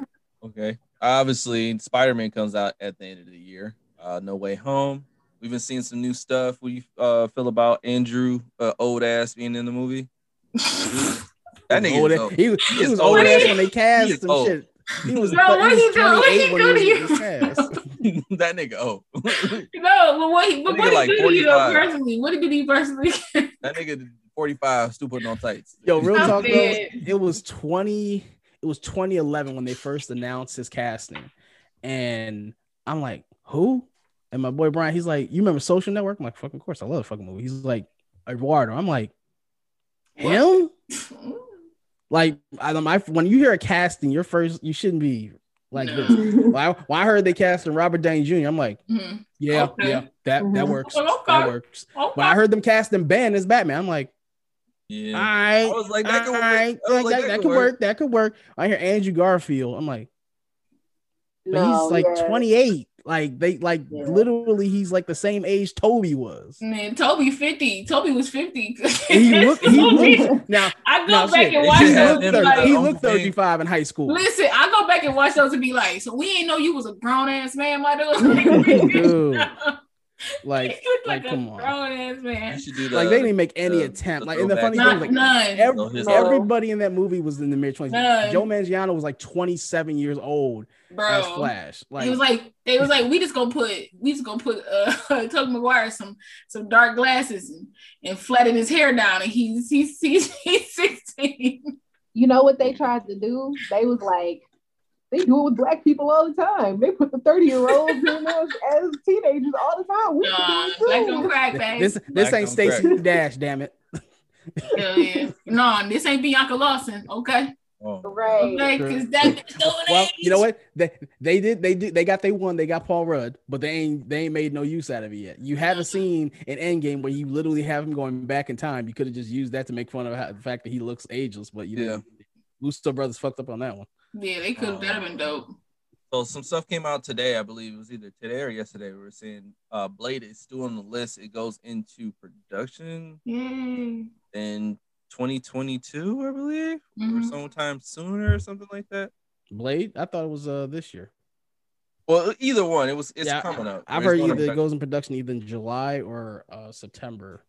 [SPEAKER 1] Obviously, Spider Man comes out at the end of the year. Uh, no Way Home. We've been seeing some new stuff. What do you uh, feel about Andrew, uh, old ass, being in the movie? That nigga
[SPEAKER 3] old
[SPEAKER 1] is old.
[SPEAKER 3] he,
[SPEAKER 1] He
[SPEAKER 3] he was
[SPEAKER 1] old.
[SPEAKER 3] old ass when they cast him
[SPEAKER 1] old.
[SPEAKER 3] shit. He was,
[SPEAKER 2] No, what
[SPEAKER 3] he
[SPEAKER 2] he
[SPEAKER 3] was
[SPEAKER 2] do? What he
[SPEAKER 3] 28 when
[SPEAKER 2] do to
[SPEAKER 3] he
[SPEAKER 2] you?
[SPEAKER 3] was, was cast.
[SPEAKER 1] that nigga old.
[SPEAKER 2] No, but what, he, but
[SPEAKER 1] That
[SPEAKER 2] what
[SPEAKER 1] nigga
[SPEAKER 2] he do to you
[SPEAKER 1] 45.
[SPEAKER 2] personally? What did he do personally?
[SPEAKER 1] that nigga 45 still putting on tights.
[SPEAKER 3] Yo, real
[SPEAKER 2] I'm
[SPEAKER 3] talk though, it was 20, it was 2011 when they first announced his casting. And I'm like, who? And my boy Brian, he's like, You remember Social Network? I'm like, fucking course, I love the fucking movie. He's like, Eduardo. I'm like, him? Like, I don't my when you hear a casting, your first you shouldn't be like
[SPEAKER 2] No.
[SPEAKER 3] this. When I, when I heard they casted Robert Downey Jr., I'm like,
[SPEAKER 2] Mhm.
[SPEAKER 3] yeah,
[SPEAKER 2] Okay.
[SPEAKER 3] yeah, that that
[SPEAKER 4] Mhm.
[SPEAKER 3] works.
[SPEAKER 2] Okay.
[SPEAKER 3] That works.
[SPEAKER 2] Okay.
[SPEAKER 3] When I heard them casting Ben as Batman, I'm like,
[SPEAKER 1] Yeah.
[SPEAKER 3] all right,
[SPEAKER 1] I was like, that could work.
[SPEAKER 3] right,
[SPEAKER 1] I
[SPEAKER 3] that,
[SPEAKER 1] like,
[SPEAKER 3] that-
[SPEAKER 1] that
[SPEAKER 3] that
[SPEAKER 1] could
[SPEAKER 3] could
[SPEAKER 1] work.
[SPEAKER 3] work. That could work. I hear Andrew Garfield. I'm like, but
[SPEAKER 4] No,
[SPEAKER 3] he's like
[SPEAKER 4] yeah.
[SPEAKER 3] 28. Like they like
[SPEAKER 4] Yeah.
[SPEAKER 3] literally, he's like the same age Tobey was.
[SPEAKER 2] Man, Tobey 50. Tobey was 50.
[SPEAKER 3] He looked. He looked. Now,
[SPEAKER 2] I go
[SPEAKER 3] now,
[SPEAKER 2] back
[SPEAKER 3] shit,
[SPEAKER 2] and watch
[SPEAKER 1] should
[SPEAKER 3] he
[SPEAKER 2] those
[SPEAKER 3] looked,
[SPEAKER 2] and
[SPEAKER 1] him
[SPEAKER 2] be
[SPEAKER 3] thir-
[SPEAKER 1] like,
[SPEAKER 2] like,
[SPEAKER 3] he looked 35 in high school.
[SPEAKER 2] listen, I go back and watch those and be like, so we ain't know you was a grown ass man, my dude.
[SPEAKER 3] Dude,
[SPEAKER 2] you
[SPEAKER 3] Like,
[SPEAKER 2] look
[SPEAKER 3] like,
[SPEAKER 2] like,
[SPEAKER 3] come
[SPEAKER 2] a
[SPEAKER 3] on.
[SPEAKER 2] grown ass
[SPEAKER 1] You
[SPEAKER 2] man.
[SPEAKER 1] should do the,
[SPEAKER 3] Like they didn't make any
[SPEAKER 1] the-
[SPEAKER 3] attempt.
[SPEAKER 1] the
[SPEAKER 3] Like, and the funny thing is, like,
[SPEAKER 2] none.
[SPEAKER 3] every,
[SPEAKER 1] No,
[SPEAKER 3] everybody in that movie was in the mid 20s.
[SPEAKER 2] None.
[SPEAKER 3] Joe Manganiello was like 27 years old
[SPEAKER 2] Bro.
[SPEAKER 3] as Flash. Like,
[SPEAKER 2] he was like, they was like, we just gonna put, we just gonna put uh Tobey Maguire some some dark glasses and, and flatten his hair down, and he's he's he's, he's 16.
[SPEAKER 4] You know what they tried to do? They was like, they do it with black people all the time. They put the 30 year olds in as, as teenagers all the time. We
[SPEAKER 2] Nah,
[SPEAKER 4] should do
[SPEAKER 2] black
[SPEAKER 4] it
[SPEAKER 2] don't
[SPEAKER 4] too.
[SPEAKER 2] crack, babe.
[SPEAKER 3] this this
[SPEAKER 1] Black
[SPEAKER 3] ain't
[SPEAKER 1] don't
[SPEAKER 3] Stacey Dash, damn it.
[SPEAKER 2] Hell yeah. No, this ain't Bianca Lawson, okay?
[SPEAKER 1] Oh.
[SPEAKER 4] Right.
[SPEAKER 2] Like,
[SPEAKER 3] Sure.
[SPEAKER 2] cause that stone
[SPEAKER 3] Well, you know what? They they did they did they got they won. They got Paul Rudd, but they ain't they ain't made no use out of it yet. You had a scene in Endgame where you literally have him going back in time. You could have just used that to make fun of how, the fact that he looks ageless, but you
[SPEAKER 1] Yeah.
[SPEAKER 3] know, Russo brothers fucked up on that one.
[SPEAKER 2] Yeah, they could. That'd have been dope.
[SPEAKER 1] So some stuff came out today. I believe it was either today or yesterday. We were saying uh, Blade is still on the list. It goes into production
[SPEAKER 2] Yay.
[SPEAKER 1] in 2022, I believe, or
[SPEAKER 2] Mhm.
[SPEAKER 1] sometime sooner or something like that.
[SPEAKER 3] Blade, I thought it was uh this year.
[SPEAKER 1] Well, either one. It was. It's
[SPEAKER 3] Yeah,
[SPEAKER 1] coming up.
[SPEAKER 3] I've heard either it goes in production either in July or uh September of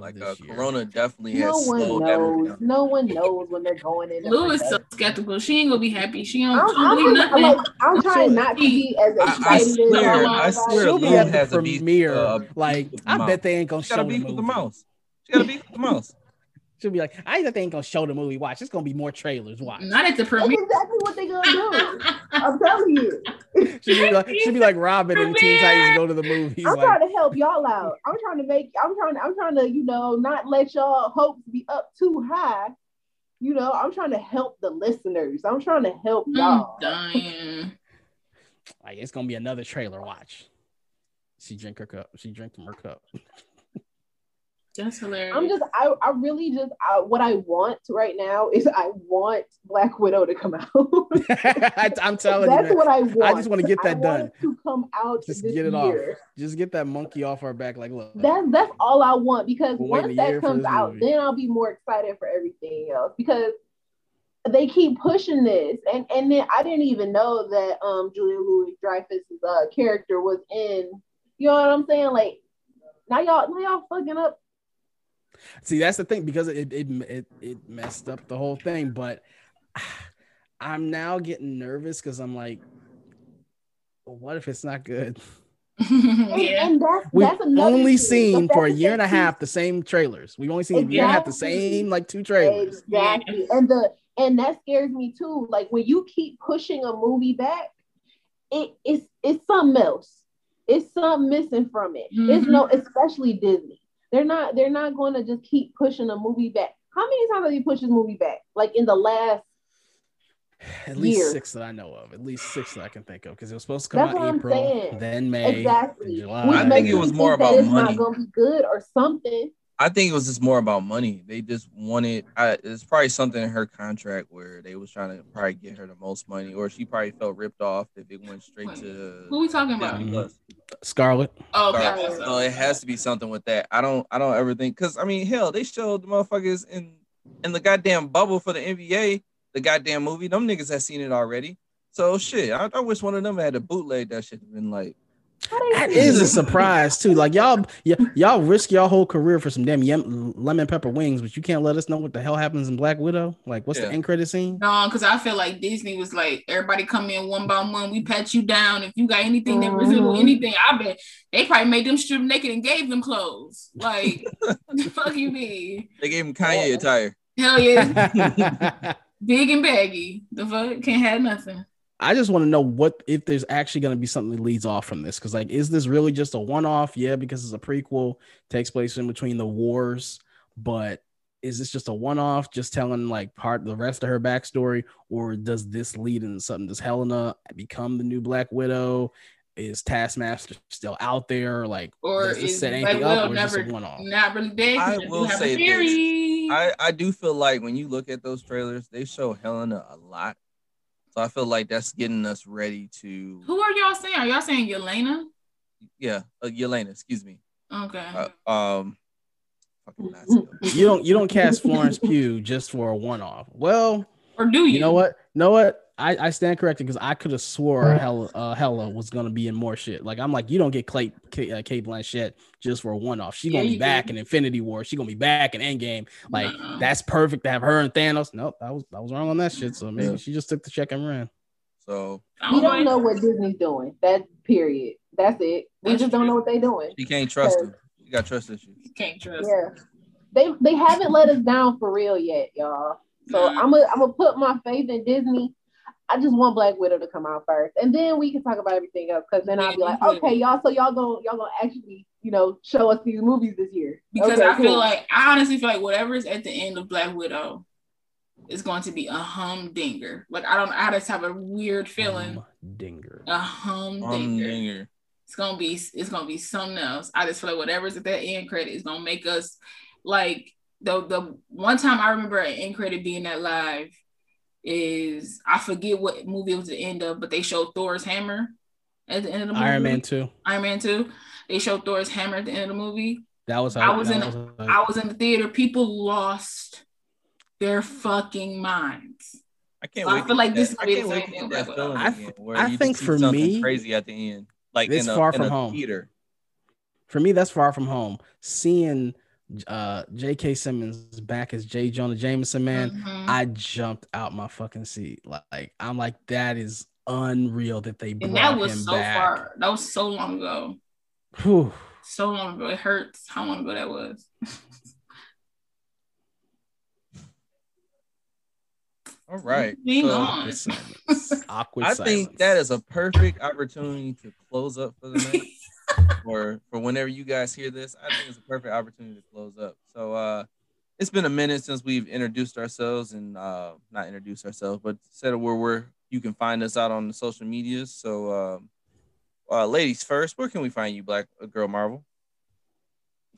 [SPEAKER 1] like
[SPEAKER 3] this
[SPEAKER 1] uh,
[SPEAKER 3] year.
[SPEAKER 1] Corona definitely
[SPEAKER 4] No
[SPEAKER 1] has
[SPEAKER 4] one
[SPEAKER 1] slowed that movie
[SPEAKER 4] knows.
[SPEAKER 1] down.
[SPEAKER 4] No one knows when they're going in.
[SPEAKER 2] Lou is so skeptical. She ain't gonna be happy. She don't,
[SPEAKER 4] I'm,
[SPEAKER 2] don't believe
[SPEAKER 4] I'm,
[SPEAKER 2] nothing.
[SPEAKER 4] like, I'm trying not to be as
[SPEAKER 1] I, I
[SPEAKER 4] excited.
[SPEAKER 1] swear,
[SPEAKER 4] I'm
[SPEAKER 1] I swear,
[SPEAKER 3] She'll be
[SPEAKER 1] Lou
[SPEAKER 3] at the
[SPEAKER 1] has a beef,
[SPEAKER 3] premiere.
[SPEAKER 1] uh,
[SPEAKER 3] like, I bet they ain't gonna
[SPEAKER 1] She
[SPEAKER 3] show
[SPEAKER 1] got a
[SPEAKER 3] the
[SPEAKER 1] beef with the
[SPEAKER 3] movie.
[SPEAKER 1] mouse. She gotta beef with the mouse.
[SPEAKER 3] She'll be like, I bet they ain't gonna show the movie. Watch, it's gonna be more trailers. Watch.
[SPEAKER 2] Not at the
[SPEAKER 4] That's
[SPEAKER 2] premiere.
[SPEAKER 4] exactly what they're gonna do. I'm telling you.
[SPEAKER 3] She'll be like, she'll be like Robin and Teen Titans go to the movies.
[SPEAKER 4] I'm
[SPEAKER 3] Like,
[SPEAKER 4] trying to help y'all out. I'm trying to make. I'm trying. I'm trying to, you know, not let y'all hopes be up too high. You know, I'm trying to help the listeners. I'm trying to help
[SPEAKER 2] I'm
[SPEAKER 4] y'all.
[SPEAKER 2] dying.
[SPEAKER 3] like it's gonna be another trailer. Watch. She drink her cup. She drink from her cup.
[SPEAKER 2] That's hilarious.
[SPEAKER 4] I'm just. I. I really just. I, what I want right now is I want Black Widow to come out.
[SPEAKER 3] I, am telling
[SPEAKER 4] That's
[SPEAKER 3] you, That's
[SPEAKER 4] what I want.
[SPEAKER 3] I just wanna get
[SPEAKER 4] I
[SPEAKER 3] that
[SPEAKER 4] want
[SPEAKER 3] done.
[SPEAKER 4] it To come out
[SPEAKER 3] Just
[SPEAKER 4] this
[SPEAKER 3] get it off. just get that monkey off our back. Like, look,
[SPEAKER 4] That's that's all I want because
[SPEAKER 3] We're
[SPEAKER 4] once
[SPEAKER 3] waiting a year
[SPEAKER 4] that comes out,
[SPEAKER 3] movie.
[SPEAKER 4] then I'll be more excited for everything else because they keep pushing this, and and then I didn't even know that um Julia Louis Dreyfus's uh character was in. You know what I'm saying? Like now y'all now y'all fucking up.
[SPEAKER 3] See, that's the thing because it it it, it messed up the whole thing. But I'm now getting nervous because I'm like, well, what if it's not good?
[SPEAKER 2] Yeah.
[SPEAKER 4] and that's
[SPEAKER 3] We've
[SPEAKER 4] that's
[SPEAKER 3] only
[SPEAKER 4] thing.
[SPEAKER 3] seen
[SPEAKER 4] The
[SPEAKER 3] for a year and a half the same trailers. We've only seen a year and a half the same like two trailers.
[SPEAKER 4] Exactly. And the and that scares me too. Like when you keep pushing a movie back, it it's it's something else. It's something missing from it. It's
[SPEAKER 2] Mhm.
[SPEAKER 4] no, especially Disney. They're not they're not going to just keep pushing a movie back. How many times have you pushed this movie back? Like in the last
[SPEAKER 3] At least
[SPEAKER 4] year.
[SPEAKER 3] six that I know of. At least six that I can think of because it was supposed to come
[SPEAKER 4] That's
[SPEAKER 3] out April,
[SPEAKER 4] saying.
[SPEAKER 3] then May,
[SPEAKER 4] exactly.
[SPEAKER 3] July.
[SPEAKER 4] Which
[SPEAKER 1] I think it was more
[SPEAKER 4] think that
[SPEAKER 1] about
[SPEAKER 4] it's
[SPEAKER 1] money.
[SPEAKER 4] not gonna be good or something.
[SPEAKER 1] I think it was just more about money. They just wanted. I, it's probably something in her contract where they was trying to probably get her the most money, or she probably felt ripped off if it went straight to
[SPEAKER 2] Who we talking about?
[SPEAKER 1] Disney. Plus.
[SPEAKER 3] Scarlett.
[SPEAKER 2] Oh, okay. Okay.
[SPEAKER 1] So it has to be something with that. I don't. I don't ever think because I mean, hell, they showed the motherfuckers in in the goddamn bubble for the NBA, the goddamn movie. Them niggas had seen it already. So shit, I, I wish one of them had a bootleg that shit have been like.
[SPEAKER 4] How they
[SPEAKER 3] That
[SPEAKER 4] do
[SPEAKER 3] is a surprise too. Like y'all, y- y'all risk your whole career for some damn yem- lemon pepper wings, but you can't let us know what the hell happens in Black Widow. Like, what's
[SPEAKER 1] Yeah.
[SPEAKER 3] the end credit scene?
[SPEAKER 2] No, because I feel like Disney was like, everybody come in one by one. We pat you down. If you got anything that resemble
[SPEAKER 4] Mhm.
[SPEAKER 2] anything, I bet they probably made them strip naked and gave them clothes. Like, the fuck you mean?
[SPEAKER 1] They gave him Kanye attire.
[SPEAKER 2] Hell yeah, big and baggy. The fuck can't have nothing.
[SPEAKER 3] I just want to know what if there's actually going to be something that leads off from this. Because like, is this really just a one-off? Yeah, because it's a prequel, takes place in between the wars. But is this just a one-off, just telling like part the rest of her backstory, or does this lead into something? Does Helena become the new Black Widow? Is Taskmaster still out there? Like,
[SPEAKER 2] Or
[SPEAKER 3] does this
[SPEAKER 2] is
[SPEAKER 3] set
[SPEAKER 2] Black
[SPEAKER 3] anything
[SPEAKER 2] Widow
[SPEAKER 3] up, or is this a one-off?
[SPEAKER 2] not really dead? 'Cause
[SPEAKER 1] I will
[SPEAKER 2] have
[SPEAKER 1] say
[SPEAKER 2] a
[SPEAKER 1] this. I I do feel like when you look at those trailers, they show Helena a lot. So I feel like that's getting us ready to.
[SPEAKER 2] Who are y'all saying? Are y'all saying Yelena?
[SPEAKER 1] Yeah, uh, Yelena, excuse me.
[SPEAKER 2] Okay.
[SPEAKER 1] Uh, um.
[SPEAKER 3] You don't you don't cast Florence Pugh just for a one-off. Well,
[SPEAKER 2] or do you?
[SPEAKER 3] You know what? Know what? I, I stand corrected because I could have swore Hela, uh, Hela was gonna be in more shit. Like I'm like, you don't get Clay, Kate, uh, Cate Blanchett just for a one off. She gonna be back
[SPEAKER 2] do.
[SPEAKER 3] in Infinity War. She gonna be back in Endgame. Like
[SPEAKER 2] Nuh-uh.
[SPEAKER 3] that's perfect to have her and Thanos. Nope, I was I was wrong on that shit. So maybe
[SPEAKER 1] Yeah.
[SPEAKER 3] she just took the check and ran.
[SPEAKER 1] So
[SPEAKER 4] We don't know what Disney's doing. That period. That's it. We
[SPEAKER 2] That's
[SPEAKER 4] just don't know what they're doing.
[SPEAKER 1] you can't trust him. You got trust issues.
[SPEAKER 2] You can't trust.
[SPEAKER 4] Yeah. They they haven't let us down for real yet, y'all. So. I'm gonna I'm gonna put my faith in Disney. I just want Black Widow to come out first, and then we can talk about everything else. Because then I'll be like,
[SPEAKER 2] mm-hmm.
[SPEAKER 4] okay, y'all. So y'all gonna y'all gonna actually, you know, show us these movies this year
[SPEAKER 2] Because
[SPEAKER 4] Okay,
[SPEAKER 2] I feel like I honestly feel like whatever is at the end of Black Widow, is going to be a humdinger. Like I don't, I just have a weird feeling.
[SPEAKER 3] Dinger.
[SPEAKER 2] A humdinger. It's gonna be, it's gonna be something else. I just feel like whatever's at that end credit is gonna make us like the the one time I remember an end credit being that live is I forget what movie it was the end of, but they showed Thor's hammer at the end of the movie.
[SPEAKER 3] Iron Man two.
[SPEAKER 2] Iron Man two. They showed Thor's hammer at the end of the movie.
[SPEAKER 3] That was.
[SPEAKER 2] I was in.
[SPEAKER 3] was
[SPEAKER 2] I was in the theater. People lost their fucking minds.
[SPEAKER 1] I can't
[SPEAKER 2] So I feel like
[SPEAKER 1] get
[SPEAKER 2] this
[SPEAKER 1] that-
[SPEAKER 2] might
[SPEAKER 1] I
[SPEAKER 2] the
[SPEAKER 1] can't
[SPEAKER 2] same
[SPEAKER 1] wait to
[SPEAKER 2] thing
[SPEAKER 1] get that
[SPEAKER 2] with
[SPEAKER 1] feeling
[SPEAKER 3] I
[SPEAKER 1] again, where
[SPEAKER 3] I
[SPEAKER 1] you
[SPEAKER 3] think for me,
[SPEAKER 1] crazy at the end, like
[SPEAKER 3] it's
[SPEAKER 1] in a,
[SPEAKER 3] far
[SPEAKER 1] in
[SPEAKER 3] from
[SPEAKER 1] a
[SPEAKER 3] home.
[SPEAKER 1] theater.
[SPEAKER 3] For me, that's far from home. Seeing uh J.K. Simmons back as J. Jonah Jameson, man,
[SPEAKER 2] Mhm.
[SPEAKER 3] I jumped out my fucking seat. Like I'm like, that is unreal that they brought
[SPEAKER 2] and that was
[SPEAKER 3] him
[SPEAKER 2] so
[SPEAKER 3] back.
[SPEAKER 2] far. That was so long ago.
[SPEAKER 3] Whew.
[SPEAKER 2] So long ago. It hurts how long ago that was.
[SPEAKER 1] All right.
[SPEAKER 2] Moving
[SPEAKER 1] so
[SPEAKER 2] on.
[SPEAKER 3] Awkward silence.
[SPEAKER 1] I
[SPEAKER 3] silence.
[SPEAKER 1] think that is a perfect opportunity to close up for the night. or for whenever you guys hear this, I think it's a perfect opportunity to close up. So uh it's been a minute since we've introduced ourselves and uh not introduced ourselves, but said where we're you can find us out on the social medias. So um uh ladies first, where can we find you, Black uh, Girl Marvel?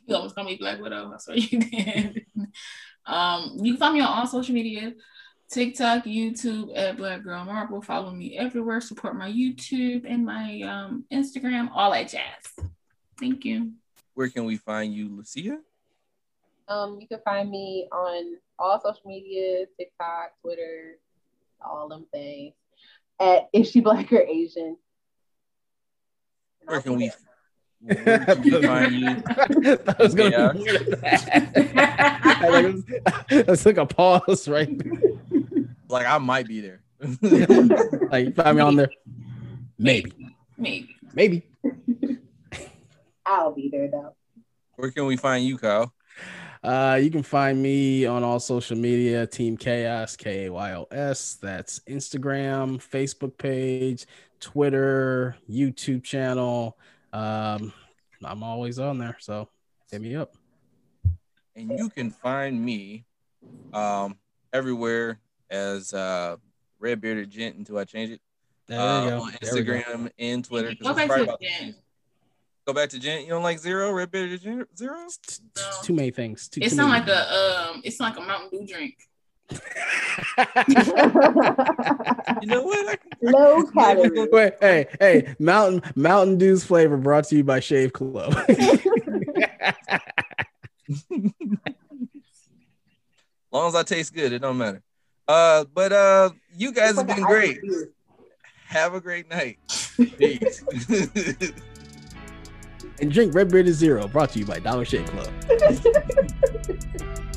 [SPEAKER 2] You almost call me Black Widow. I swear you did. um, you can find me on all social media. TikTok, YouTube at Black Girl Marvel. Follow me everywhere. Support my YouTube and my um, Instagram, all that jazz. Thank you.
[SPEAKER 1] Where can we find you, Lucia?
[SPEAKER 4] Um, you can find me on all social media, TikTok, Twitter, all them things. At is she black or Asian?
[SPEAKER 1] Where can we
[SPEAKER 4] there.
[SPEAKER 1] where can we find you?
[SPEAKER 3] that was gonna
[SPEAKER 1] Yeah.
[SPEAKER 3] be more than that. I like, Let's a pause right there.
[SPEAKER 1] Like I might be there.
[SPEAKER 3] Like find me on there. Maybe.
[SPEAKER 2] Maybe.
[SPEAKER 3] Maybe.
[SPEAKER 4] I'll be there though.
[SPEAKER 1] Where can we find you, Kyle?
[SPEAKER 3] Uh, you can find me on all social media, Team Kayos, K A Y O S. That's Instagram, Facebook page, Twitter, YouTube channel. Um, I'm always on there, so hit me up.
[SPEAKER 1] and you can find me um everywhere as uh red bearded gent until I change it.
[SPEAKER 3] There
[SPEAKER 1] uh,
[SPEAKER 3] we go.
[SPEAKER 1] On
[SPEAKER 3] There go.
[SPEAKER 1] Instagram and Twitter.
[SPEAKER 2] Go back
[SPEAKER 1] probably
[SPEAKER 2] to
[SPEAKER 1] about-
[SPEAKER 2] it again.
[SPEAKER 1] Go back to gent. You don't like zero? Red bearded Gen- zero?
[SPEAKER 3] It's t- t- Too many things. Too,
[SPEAKER 2] It
[SPEAKER 3] too
[SPEAKER 2] sounds
[SPEAKER 3] many
[SPEAKER 2] like a um. It's like a Mountain Dew drink.
[SPEAKER 1] You know what? I can,
[SPEAKER 4] Low calorie.
[SPEAKER 3] Wait, hey, hey, Mountain Mountain Dew's flavor brought to you by Shave Club.
[SPEAKER 1] as long as I taste good, it don't matter. Uh, but uh, you guys
[SPEAKER 4] It's
[SPEAKER 1] have been great. Have a great night. Peace.
[SPEAKER 3] and drink Red Bearded Zero, brought to you by Dollar Shave Club.